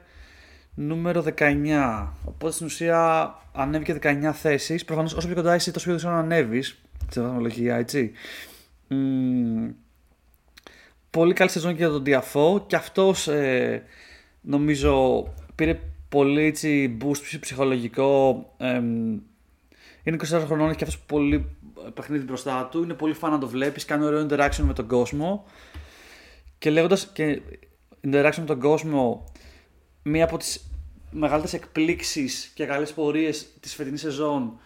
B: νούμερο 19. Οπότε στην ουσία ανέβηκε 19 θέσεις. Προφανώς όσο πιο κοντά είσαι τόσο πιο δύσκολο να ανέβεις στη βαθμολογία, έτσι. Μμμ, πολύ καλή σεζόν και για τον Διαφό και αυτός ε, νομίζω πήρε πολύ έτσι, boost ψυχολογικό. εμ, είναι 24 χρονών, έχει και αυτός πολύ παιχνίδι μπροστά του. Είναι πολύ φαν να το βλέπεις, κάνει ωραίο interaction με τον κόσμο. Και λέγοντας και interaction με τον κόσμο, μία από τις μεγαλύτερες εκπλήξεις και καλές πορείες της φετινής σεζόν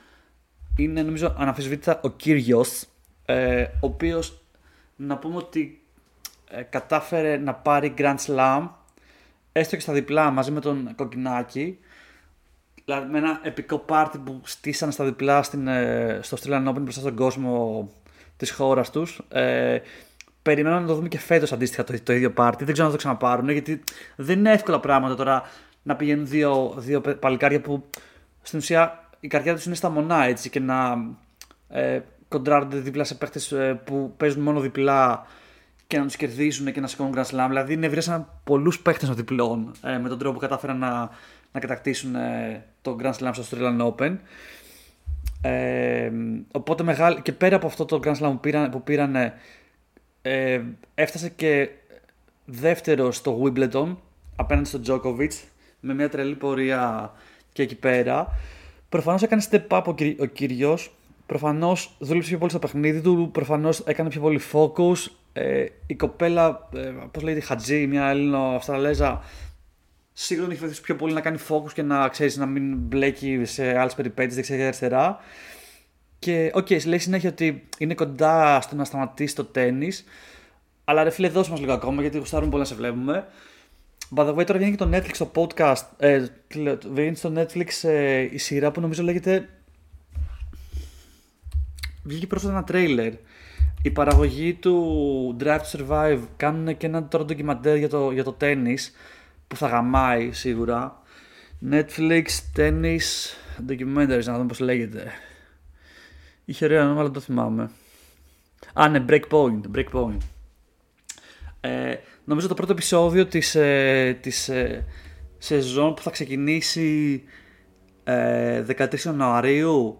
B: είναι νομίζω αναφυσβήτητα ο Κύριος, ε, ο οποίος να πούμε ότι ε, κατάφερε να πάρει Grand Slam έστω και στα διπλά μαζί με τον Κοκκινάκη. Δηλαδή με ένα επικό πάρτι που στήσανε στα διπλά στην, ε, στο Australian Open μπροστά στον κόσμο της χώρας τους. Ε, περιμένω να το δούμε και φέτος αντίστοιχα το, το ίδιο πάρτι δεν ξέρω αν θα το ξαναπάρουν γιατί δεν είναι εύκολα πράγματα τώρα να πηγαίνουν δύο, δύο παι- παλικάρια που στην ουσία η καρδιά τους είναι στα μονά έτσι και να ε, κοντράρονται δίπλα σε παίχτες ε, που παίζουν μόνο διπλά και να τους κερδίσουν και να σηκώνουν Grand Slam. Δηλαδή, νευρίασαν πολλούς παίχτες των διπλών ε, με τον τρόπο που κατάφεραν να, να κατακτήσουν ε, το Grand Slam στο Australian Open. Ε, οπότε μεγάλη, και πέρα από αυτό το Grand Slam που πήραν, που πήραν ε, έφτασε και δεύτερο στο Wimbledon απέναντι στον Djokovic με μια τρελή πορεία και εκεί πέρα. Προφανώς έκανε step up ο, Κύργι- ο Κύργιος. Προφανώς δούλεψε πιο πολύ στο παιχνίδι του. Προφανώς έκανε πιο πολύ focus. Ε, η κοπέλα, ε, πώς λέγεται, η Χατζή, μια Έλληνο-Αυστραλέζα, σίγουρα την έχει βοηθήσει πιο πολύ να κάνει focus και να ξέρεις να μην μπλέκει σε άλλες περιπέτειες δεξιά και αριστερά. Και OK, okay, λέει συνέχεια ότι είναι κοντά στο να σταματήσει το τένις. Αλλά ρε φίλε, δώσε μας λίγο ακόμα γιατί γουστάρουμε πολύ να σε βλέπουμε. By the way, τώρα βγαίνει και το Netflix το podcast. Ε, τι λέω, βγαίνει στο Netflix ε, η σειρά που νομίζω λέγεται. Βγήκε πρόσφατα ένα τρέιλερ. Η παραγωγή του Drive to Survive κάνουν και ένα τώρα ντοκιμαντέρ για το, για το τέννις που θα γαμάει σίγουρα. Netflix Tennis Documentaries, να δούμε πώς λέγεται. Είχε ωραίο όνομα, αλλά δεν το θυμάμαι. Α, ναι, Breakpoint. Breakpoint. Ε, νομίζω το πρώτο επεισόδιο της, ε, της ε, σεζόν που θα ξεκινήσει ε, 13 Ιανουαρίου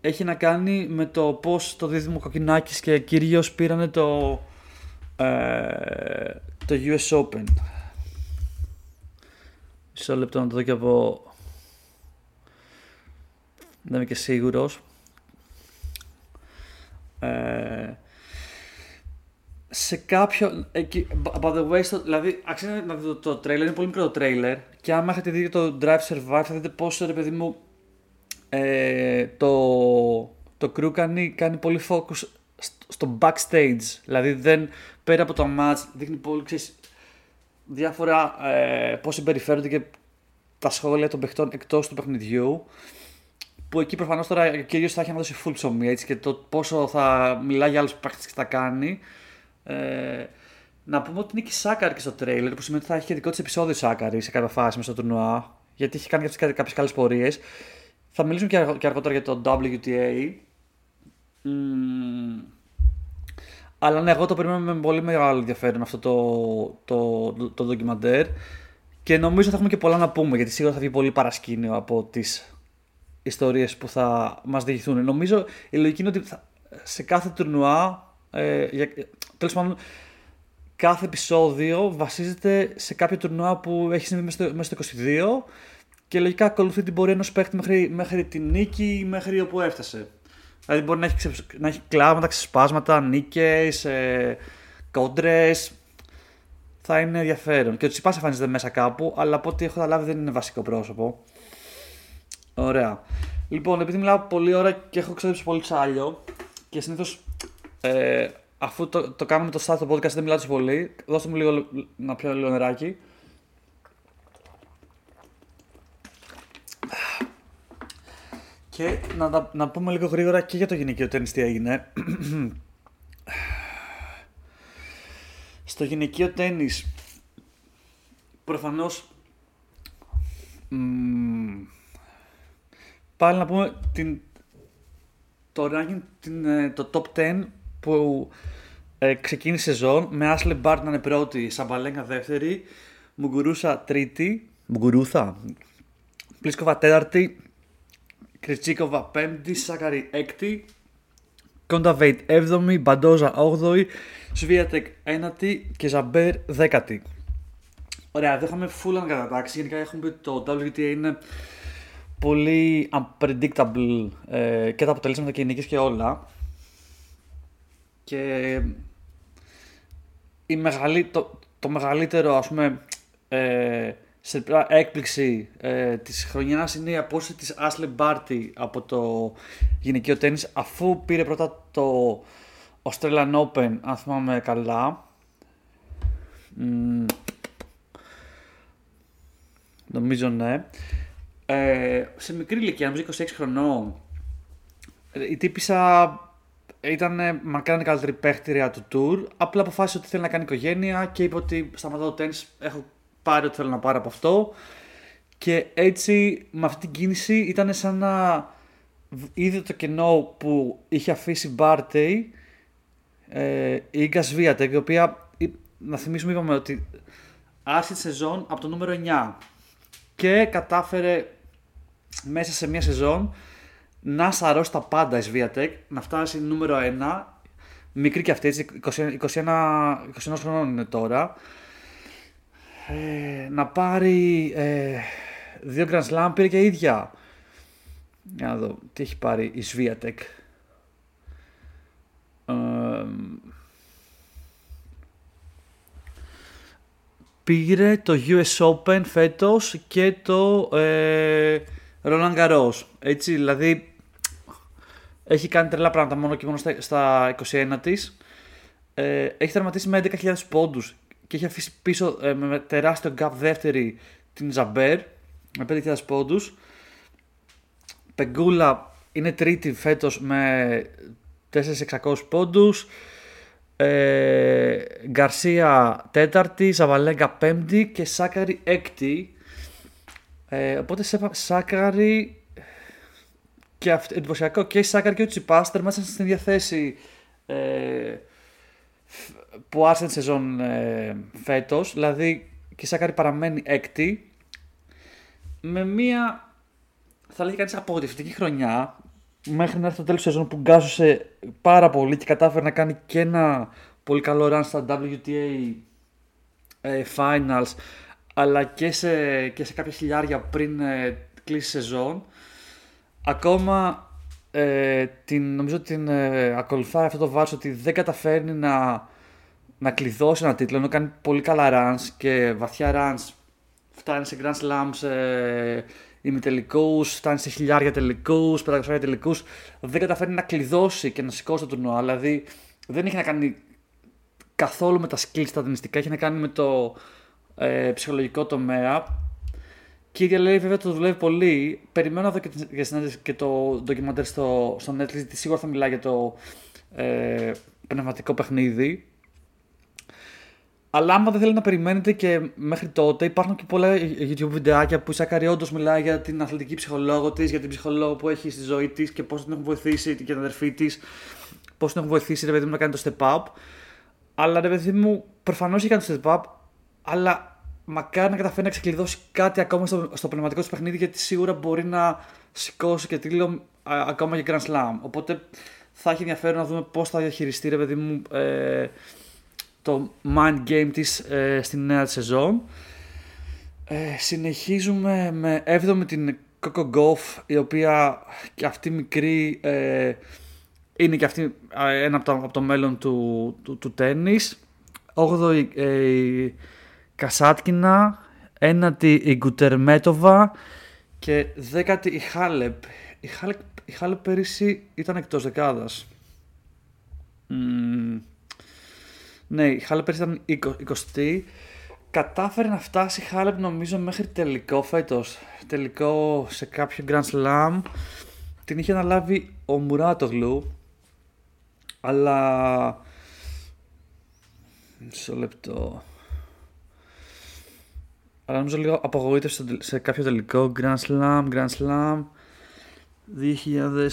B: έχει να κάνει με το πώς το δίδυμο Κοκκινάκης και κυρίως πήρανε το, ε, το US Open. Μισό λεπτό να το δω και από... Δεν είμαι και σίγουρος. Ε, σε κάποιο. Εκεί, by the way, στο, δηλαδή, αξίζει να δείτε το, το trailer, είναι πολύ μικρό το trailer. Και άμα έχετε δει το Drive Survive, θα δείτε πόσο ρε παιδί μου. Ε, το, το crew κάνει, κάνει πολύ focus στο backstage. Δηλαδή, δεν, πέρα από το match, δείχνει πολύ ξέρεις, διάφορα ε, πώς συμπεριφέρονται και τα σχόλια των παιχτών εκτός του παιχνιδιού. Που εκεί προφανώς τώρα ο κύριος θα έχει να δώσει full ψωμί έτσι, και το πόσο θα μιλάει για άλλους παίχτε και θα κάνει. Ε, να πούμε ότι είναι και η Σάκαρη και στο τρέιλερ, που σημαίνει ότι θα έχει και δικό της επεισόδιο Σάκαρη σε κάποια φάση μέσα στο τουρνουά, γιατί έχει κάνει κάποιες καλές πορείες. Θα μιλήσουμε και, αργότερα για το WTA. Mm. Αλλά ναι, εγώ το περιμένω με πολύ μεγάλο ενδιαφέρον αυτό το, το, το, το ντοκιμαντέρ. Και νομίζω ότι θα έχουμε και πολλά να πούμε, γιατί σίγουρα θα βγει πολύ παρασκήνιο από τις ιστορίες που θα μας διηγηθούν. Νομίζω η λογική είναι ότι σε κάθε τουρνουά. Ε, Τέλος πάντων, κάθε επεισόδιο βασίζεται σε κάποιο τουρνουά που έχει συμβεί μέσα στο, 22 και λογικά ακολουθεί την πορεία ενός παίχτη μέχρι, μέχρι την νίκη ή μέχρι όπου έφτασε. Δηλαδή μπορεί να έχει, να έχει κλάματα, ξεσπάσματα, νίκες, ε, κόντρες. Θα είναι ενδιαφέρον. Και ο Τσιπά εμφανίζεται μέσα κάπου, αλλά από ό,τι έχω καταλάβει δεν είναι βασικό πρόσωπο. Ωραία. Λοιπόν, επειδή μιλάω πολύ ώρα και έχω ξοδέψει πολύ ξάλιο και συνήθως ε, αφού το, το κάνουμε το start το podcast δεν μιλάω πολύ, δώστε μου λίγο να πιω λίγο νεράκι. Και να, να πούμε λίγο γρήγορα και για το γυναικείο τέννις τι έγινε. Στο γυναικείο τέννις προφανώς πάλι να πούμε την, το ranking, την, ε, το top 10 που ε, ξεκίνησε σεζόν με Ashley Bart να είναι πρώτη, Σαμπαλέγκα δεύτερη, Μουγκουρούσα τρίτη, Μουγκουρούθα, Πλίσκοβα τέταρτη, Κριτσίκοβα πέμπτη, Σάκαρη έκτη, Κόνταβέιτ έβδομη, Μπαντόζα όγδοη, Σβίατεκ ένατη και Ζαμπέρ δέκατη. Ωραία, δεν είχαμε full ανακατατάξει. Γενικά έχουμε πει το WTA είναι πολύ unpredictable ε, και τα αποτελέσματα και οι νίκες και όλα. Και η μεγαλύ, το, το μεγαλύτερο ας πούμε ε, σε έκπληξη ε, της χρονιάς είναι η απόσταση της Ashley Barty από το γυναικείο τέννις αφού πήρε πρώτα το Australian Open αν θυμάμαι καλά. Νομίζω ναι ε, σε μικρή ηλικία, νομίζω 26 χρονών η τύπησα ήταν μακράν η καλύτερη παίχτηρια του tour. Απλά αποφάσισε ότι θέλει να κάνει οικογένεια και είπε ότι σταματάω το τέννις, έχω πάρει ό,τι θέλω να πάρω από αυτό. Και έτσι με αυτή την κίνηση ήταν σαν να είδε το κενό που είχε αφήσει Μπάρτεϊ ε, η Ίγκα Σβίατεκ, η οποία να θυμίσουμε είπαμε ότι άρχισε τη σεζόν από το νούμερο 9 και κατάφερε μέσα σε μια σεζόν να σαρώσει τα πάντα η Σβίατεκ, να φτάσει νούμερο 1. Μικρή και αυτή, έτσι, 21, 21, 21 χρονών είναι τώρα. Ε, να πάρει ε, δύο Grand Slam, πήρε και ίδια. Για να δω τι έχει πάρει η Σβίατεκ. Ε, πήρε το US Open φέτος και το ε, Roland Garros. Έτσι, δηλαδή έχει κάνει τρελά πράγματα μόνο και μόνο στα, 21 της. Ε, έχει τερματίσει με 11.000 πόντους και έχει αφήσει πίσω ε, με τεράστιο gap δεύτερη την Ζαμπέρ με 5.000 πόντους. Πεγκούλα είναι τρίτη φέτος με 4.600 πόντους. Ε, Γκαρσία τέταρτη, Ζαβαλέγκα πέμπτη και Σάκαρη έκτη. Ε, οπότε Σάκαρη και αυτό, εντυπωσιακό και η Σάκαρ και ο Τσιπάς τερμάτισαν στην ίδια θέση ε, που άρχισε τη σεζόν ε, φέτος. Δηλαδή και η Σάκαρη παραμένει έκτη με μία θα λέγει κανείς απογοητευτική χρονιά μέχρι να έρθει το τέλος της σεζόν που γκάζωσε πάρα πολύ και κατάφερε να κάνει και ένα πολύ καλό run στα WTA ε, Finals αλλά και σε, και σε κάποια χιλιάρια πριν ε, κλείσει σεζόν. Ακόμα ε, την, νομίζω ότι την ε, ακολουθάει αυτό το βάρος ότι δεν καταφέρνει να, να κλειδώσει ένα τίτλο ενώ κάνει πολύ καλά runs και βαθιά runs φτάνει σε Grand Slams ε, ημιτελικούς, φτάνει σε χιλιάρια τελικούς, πεντακοσάρια τελικούς. Δεν καταφέρνει να κλειδώσει και να σηκώσει το τουρνουά. Δηλαδή δεν έχει να κάνει καθόλου με τα skills τα δινιστικά, έχει να κάνει με το ε, ψυχολογικό τομέα. Και η ίδια λέει βέβαια το δουλεύει πολύ. Περιμένω να δω και, και το ντοκιμαντέρ στο, στο Netflix, γιατί σίγουρα θα μιλάει για το ε, πνευματικό παιχνίδι. Αλλά άμα δεν θέλετε να περιμένετε και μέχρι τότε, υπάρχουν και πολλά YouTube βιντεάκια που η Σάκαρη όντω μιλάει για την αθλητική ψυχολόγο της, για την ψυχολόγο που έχει στη ζωή της και πώς την έχουν βοηθήσει και την αδερφή της, πώς την έχουν βοηθήσει ρε παιδί μου να κάνει το step up. Αλλά ρε παιδί μου, προφανώς έχει κάνει το step up, αλλά μακάρι να καταφέρει να ξεκλειδώσει κάτι ακόμα στο, στο πνευματικό του παιχνίδι, γιατί σίγουρα μπορεί να σηκώσει και τίτλο ακόμα και Grand Slam. Οπότε θα έχει ενδιαφέρον να δούμε πώς θα διαχειριστεί ρε παιδί μου. Ε, το mind game της ε, στην νέα σεζόν. Ε, συνεχίζουμε με 7η την Coco Golf, η οποία και αυτή μικρή ε, είναι και αυτή ένα από το, από το μέλλον του, του, του τέννις. 8η η Κασάτκινα, ένατη η Γκουτερμέτοβα και δέκατη η Χάλεπ. Η Χάλεπ, η Χάλεπ πέρυσι ήταν εκτός δεκάδας. Ναι, η Χάλεπ ήταν 20η. Κατάφερε να φτάσει η Χάλεπ νομίζω μέχρι τελικό φέτος. Τελικό σε κάποιο Grand Slam. Την είχε αναλάβει ο Μουράτογλου. Αλλά. Μισό λεπτό. Αλλά νομίζω λίγο απογοήτευσε σε κάποιο τελικό. Grand Slam, Grand Slam. 2000.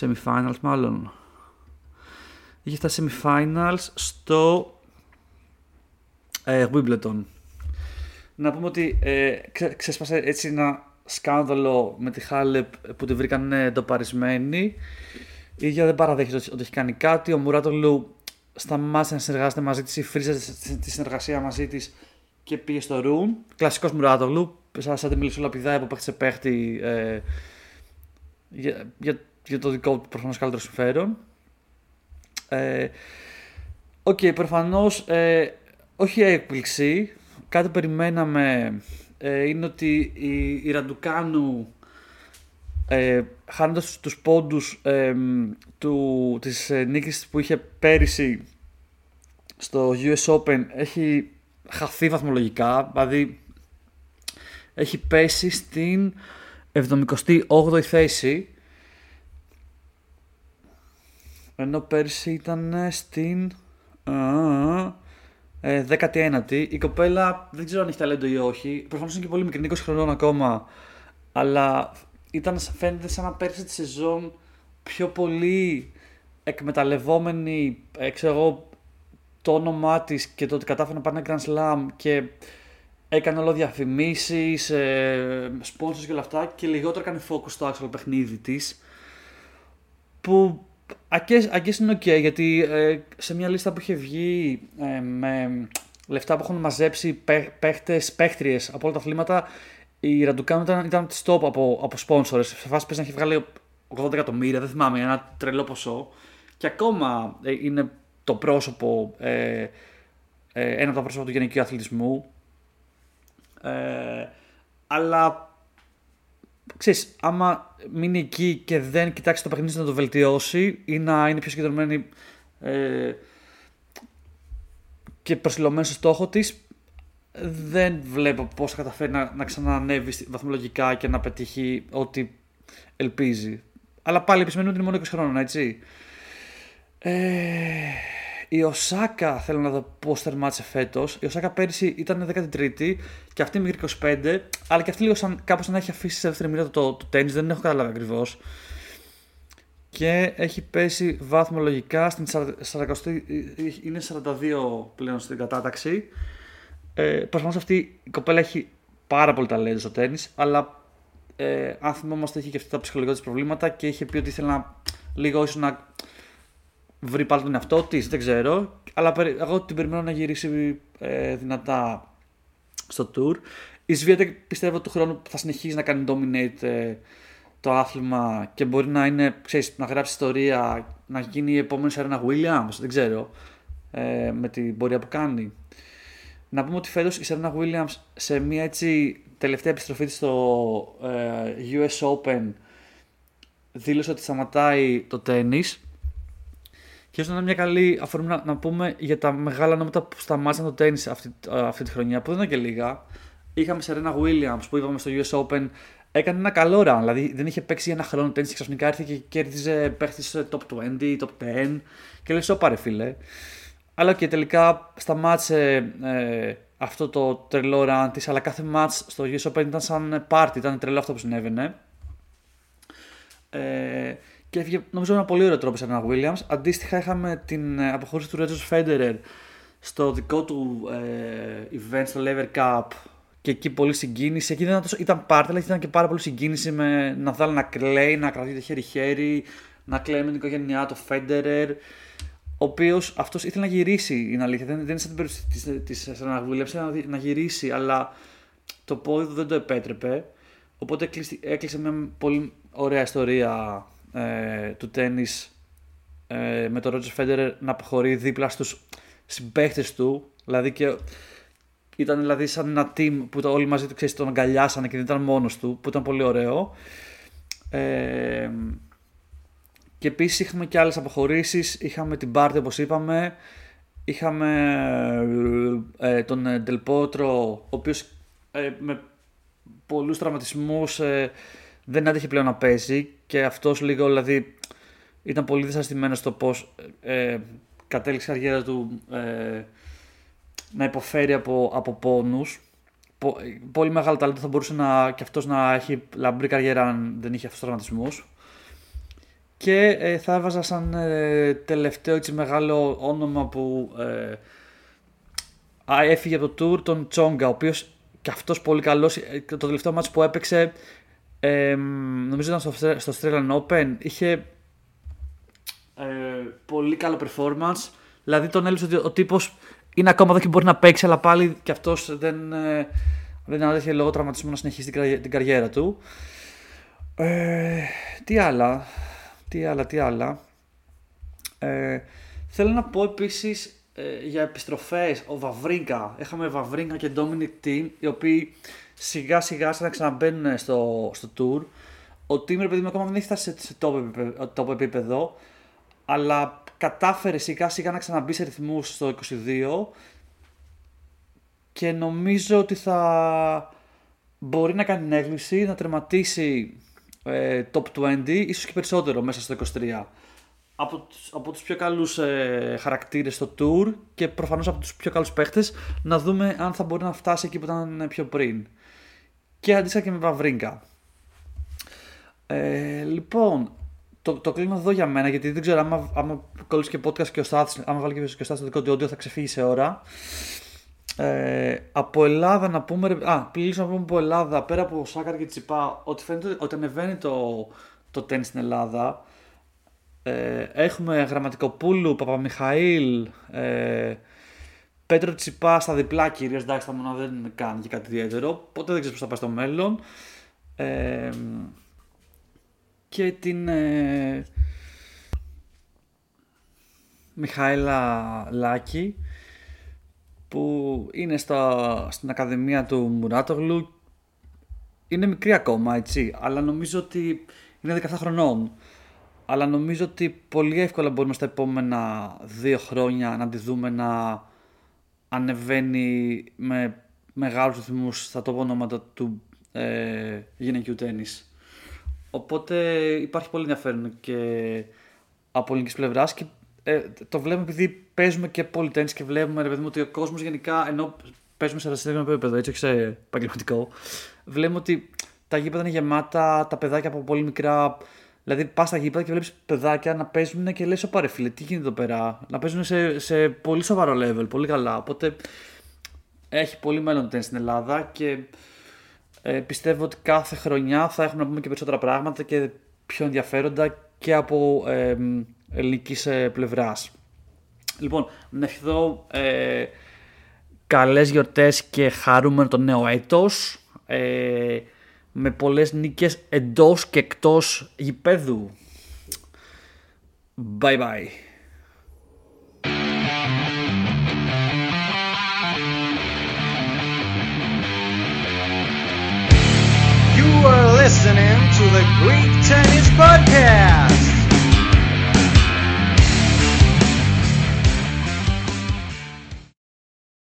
B: Semifinals μάλλον είχε φτάσει semifinals στο ε, Wimbledon. Να πούμε ότι ε, ξέσπασε έτσι ένα σκάνδαλο με τη Χάλεπ που τη βρήκαν εντοπαρισμένη. Η ίδια δεν παραδέχεται ότι έχει κάνει κάτι. Ο Μουράτολου σταμάτησε να συνεργάζεται μαζί της ή φρίζεται τη συνεργασία μαζί της και πήγε στο Ρουμ. Κλασικός Μουράτολου, σαν, σαν τη μιλισολαπιδάει από παίχτη σε παίχτη ε, για, για, για, το δικό του προφανώς καλύτερο συμφέρον. Ε, οκ, okay, προφανώς, ε, όχι έκπληξη, κάτι που περιμέναμε ε, είναι ότι η, η Ραντουκάνου ε, χάνοντας τους πόντους ε, του, της ε, νίκης που είχε πέρυσι στο US Open έχει χαθεί βαθμολογικά, δηλαδή έχει πέσει στην 78η θέση ενώ πέρσι ήταν στην. Ε, 19η. Η κοπέλα δεν ξέρω αν έχει ταλέντο ή όχι. Προφανώς είναι και πολύ μικρή, 20 χρονών ακόμα. Αλλά ήταν, φαίνεται σαν να πέρσι τη σεζόν πιο πολύ εκμεταλλευόμενη, ε, ξέρω εγώ, το όνομά της και το ότι κατάφερε να πάρει ένα Grand Slam και έκανε όλο διαφημίσεις, ε, sponsors και όλα αυτά και λιγότερο έκανε focus στο actual παιχνίδι της. Που Αγκές είναι ok γιατί ε, σε μια λίστα που είχε βγει ε, με λεφτά που έχουν μαζέψει παίχτες, παίχτριες από όλα τα αθλήματα η Ραντουκάνου ήταν, ήταν της top από, από sponsors. Σε φάση πες να έχει βγάλει 80 εκατομμύρια, δεν θυμάμαι, ένα τρελό ποσό. Και ακόμα ε, είναι το πρόσωπο, ε, ένα από τα πρόσωπα του γενικού αθλητισμού. αλλά ξέρεις, άμα μείνει εκεί και δεν κοιτάξει το παιχνίδι να το βελτιώσει ή να είναι πιο συγκεντρωμένη ε, και προσιλωμένη στο στόχο της, δεν βλέπω πώς θα καταφέρει να, να ξανανεύει βαθμολογικά και να πετύχει ό,τι ελπίζει. Αλλά πάλι επισημαίνουν ότι είναι μόνο 20 χρόνων, έτσι. Ε, η Οσάκα θέλω να δω πώς τερμάτισε φέτος. Η Οσάκα πέρυσι ήταν 13η και αυτή μικρή 25, αλλά και αυτή λίγο σαν, κάπως να έχει αφήσει σε δεύτερη μοίρα το, το, τέννις, δεν έχω καταλάβει ακριβώς. Και έχει πέσει βαθμολογικά στην 40, είναι 42 πλέον στην κατάταξη. Ε, Προφανώς αυτή η κοπέλα έχει πάρα πολύ ταλέντο στο τέννη, αλλά ε, αν θυμόμαστε είχε και αυτά τα ψυχολογικά της προβλήματα και είχε πει ότι ήθελε να λίγο ίσως να βρει πάλι τον εαυτό της, δεν ξέρω. Αλλά εγώ την περιμένω να γυρίσει ε, δυνατά στο tour. Η Σβιέτα πιστεύω του χρόνου θα συνεχίσει να κάνει dominate ε, το άθλημα και μπορεί να είναι, ξέρεις, να γράψει ιστορία, να γίνει η επόμενη Σέρνα Williams, δεν ξέρω, ε, με την πορεία που κάνει. Να πούμε ότι φέτος η Σέρνα Williams σε μια έτσι τελευταία επιστροφή της στο ε, US Open δήλωσε ότι σταματάει το τέννις και όσο είναι μια καλή αφορμή να, να, πούμε για τα μεγάλα νόματα που σταμάτησαν το τέννις αυτή, αυτή τη χρονιά, που δεν είναι και λίγα. Είχαμε Σερένα Williams που είπαμε στο US Open, έκανε ένα καλό run. Δηλαδή δεν είχε παίξει για ένα χρόνο τέννις και ξαφνικά ήρθε και κέρδιζε παίχτης top 20, top 10 και λέει όπαρε φίλε. Αλλά και τελικά σταμάτησε ε, αυτό το τρελό run της, αλλά κάθε match στο US Open ήταν σαν party, ήταν τρελό αυτό που συνέβαινε. Ε, και έφυγε νομίζω ένα πολύ ωραίο τρόπο σε έναν Williams. Αντίστοιχα είχαμε την ε, αποχώρηση του Roger Federer στο δικό του ε, event στο Lever Cup και εκεί πολύ συγκίνηση. Εκεί δεν ήταν, τόσο, ήταν πάρτι, αλλά ήταν και πάρα πολύ συγκίνηση με να δάλει να κλαίει, να κρατήσει χέρι-χέρι, να κλαίει με την οικογένειά του Federer. Ο οποίος αυτός ήθελε να γυρίσει, είναι αλήθεια. Δεν, δεν είναι σαν την περίπτωση της Σερένα Williams, να γυρίσει, αλλά το πόδι του δεν το επέτρεπε. Οπότε έκλεισε μια πολύ ωραία ιστορία ε, του τέννις ε, με τον Ρότζερ Φέντερερ να αποχωρεί δίπλα στους συμπαίχτες του. Δηλαδή και ήταν δηλαδή σαν ένα team που όλοι μαζί του ξέρεις, τον αγκαλιάσανε και δεν ήταν μόνος του, που ήταν πολύ ωραίο. Ε, και επίσης είχαμε και άλλες αποχωρήσεις, είχαμε την Πάρτι όπως είπαμε, είχαμε ε, τον Ντελπότρο, ο οποίος ε, με πολλούς τραυματισμούς ε, δεν άντεχε πλέον να παίζει και αυτός λίγο δηλαδή ήταν πολύ δυσαρεστημένος στο πώς ε, κατέληξε η καριέρα του ε, να υποφέρει από, από πόνους. πολύ μεγάλο ταλέντο θα μπορούσε να, και αυτός να έχει λαμπρή καριέρα αν δεν είχε αυτούς τους τραυματισμούς. Και ε, θα έβαζα σαν ε, τελευταίο έτσι, μεγάλο όνομα που ε, έφυγε από το tour τον Τσόγκα, ο οποίος και αυτός πολύ καλός, το τελευταίο μάτς που έπαιξε ε, νομίζω ήταν στο, στο Australian Open. Είχε ε, πολύ καλό performance. Δηλαδή τον έλειψε ότι ο τύπος είναι ακόμα εδώ και μπορεί να παίξει, αλλά πάλι και αυτός δεν, ε, δεν άδεχε λόγω τραυματισμού να συνεχίσει την, την καριέρα του. Ε, τι άλλα, τι άλλα, τι άλλα. Ε, θέλω να πω επίσης ε, για επιστροφές. Ο Βαβρίγκα. Είχαμε Βαβρίγκα και Dominic Team, οι οποίοι σιγά σιγά σαν να ξαναμπαίνουν στο, στο tour. Ο Τίμερ, παιδί μου, ακόμα δεν έχει φτάσει σε top επίπεδο, top επίπεδο αλλά κατάφερε σιγά σιγά να ξαναμπεί σε ρυθμούς στο 22 και νομίζω ότι θα μπορεί να κάνει την έγκληση, να τερματίσει ε, top 20, ίσως και περισσότερο μέσα στο 23. Από τους, από τους πιο καλούς ε, χαρακτήρες στο tour και προφανώς από τους πιο καλούς παίχτες να δούμε αν θα μπορεί να φτάσει εκεί που ήταν πιο πριν και αντίστοιχα και με Βαβρίνκα. Ε, λοιπόν, το, το κλείνω εδώ για μένα γιατί δεν ξέρω άμα, άμα κολλήσει και podcast και ο Στάθης, άμα βάλει και ο Στάθης το δικό του audio θα ξεφύγει σε ώρα. Ε, από Ελλάδα να πούμε, α, πλήρως να πούμε από Ελλάδα, πέρα από Σάκαρ και Τσιπά, ότι φαίνεται ότι ανεβαίνει το, το τέννις στην Ελλάδα. Ε, έχουμε Γραμματικοπούλου, Παπαμιχαήλ, ε, Πέτρο Τσιπά στα διπλά κυρίως. Εντάξει, τα μονά δεν κάνει και κάτι ιδιαίτερο. Ποτέ δεν ξέρει πώς θα πάει στο μέλλον. Ε, και την ε, Μιχαήλα Λάκη που είναι στα, στην Ακαδημία του Μουράτογλου είναι μικρή ακόμα έτσι αλλά νομίζω ότι είναι 17 χρονών αλλά νομίζω ότι πολύ εύκολα μπορούμε στα επόμενα δύο χρόνια να τη δούμε να ανεβαίνει με μεγάλους ρυθμούς στα τόπο ονόματα του ε, γυναικείου τέννις. Οπότε υπάρχει πολύ ενδιαφέρον και από ελληνικής πλευράς και ε, το βλέπουμε επειδή παίζουμε και πολύ τέννις και βλέπουμε ρε παιδί μου, ότι ο κόσμος γενικά ενώ παίζουμε σε ρασίδιο επίπεδο, έτσι όχι σε επαγγελματικό, βλέπουμε ότι τα γήπεδα είναι γεμάτα, τα παιδάκια από πολύ μικρά Δηλαδή πας στα γήπεδα και βλέπεις παιδάκια να παίζουν και λες: Ωπα φίλε, τι γίνεται εδώ πέρα; Να παίζουν σε, σε πολύ σοβαρό level, πολύ καλά. Οπότε έχει πολύ μέλλον τέννη στην Ελλάδα και ε, πιστεύω ότι κάθε χρονιά θα έχουμε να πούμε και περισσότερα πράγματα και πιο ενδιαφέροντα και από ε, ελληνικής ε, πλευράς. Λοιπόν, να ευχηθώ ε, καλές γιορτές και χαρούμενο το νέο έτος. Ε, με πολλές νίκες εντός και εκτός γηπέδου. Bye bye.
A: You are listening to the Greek Tennis Podcast.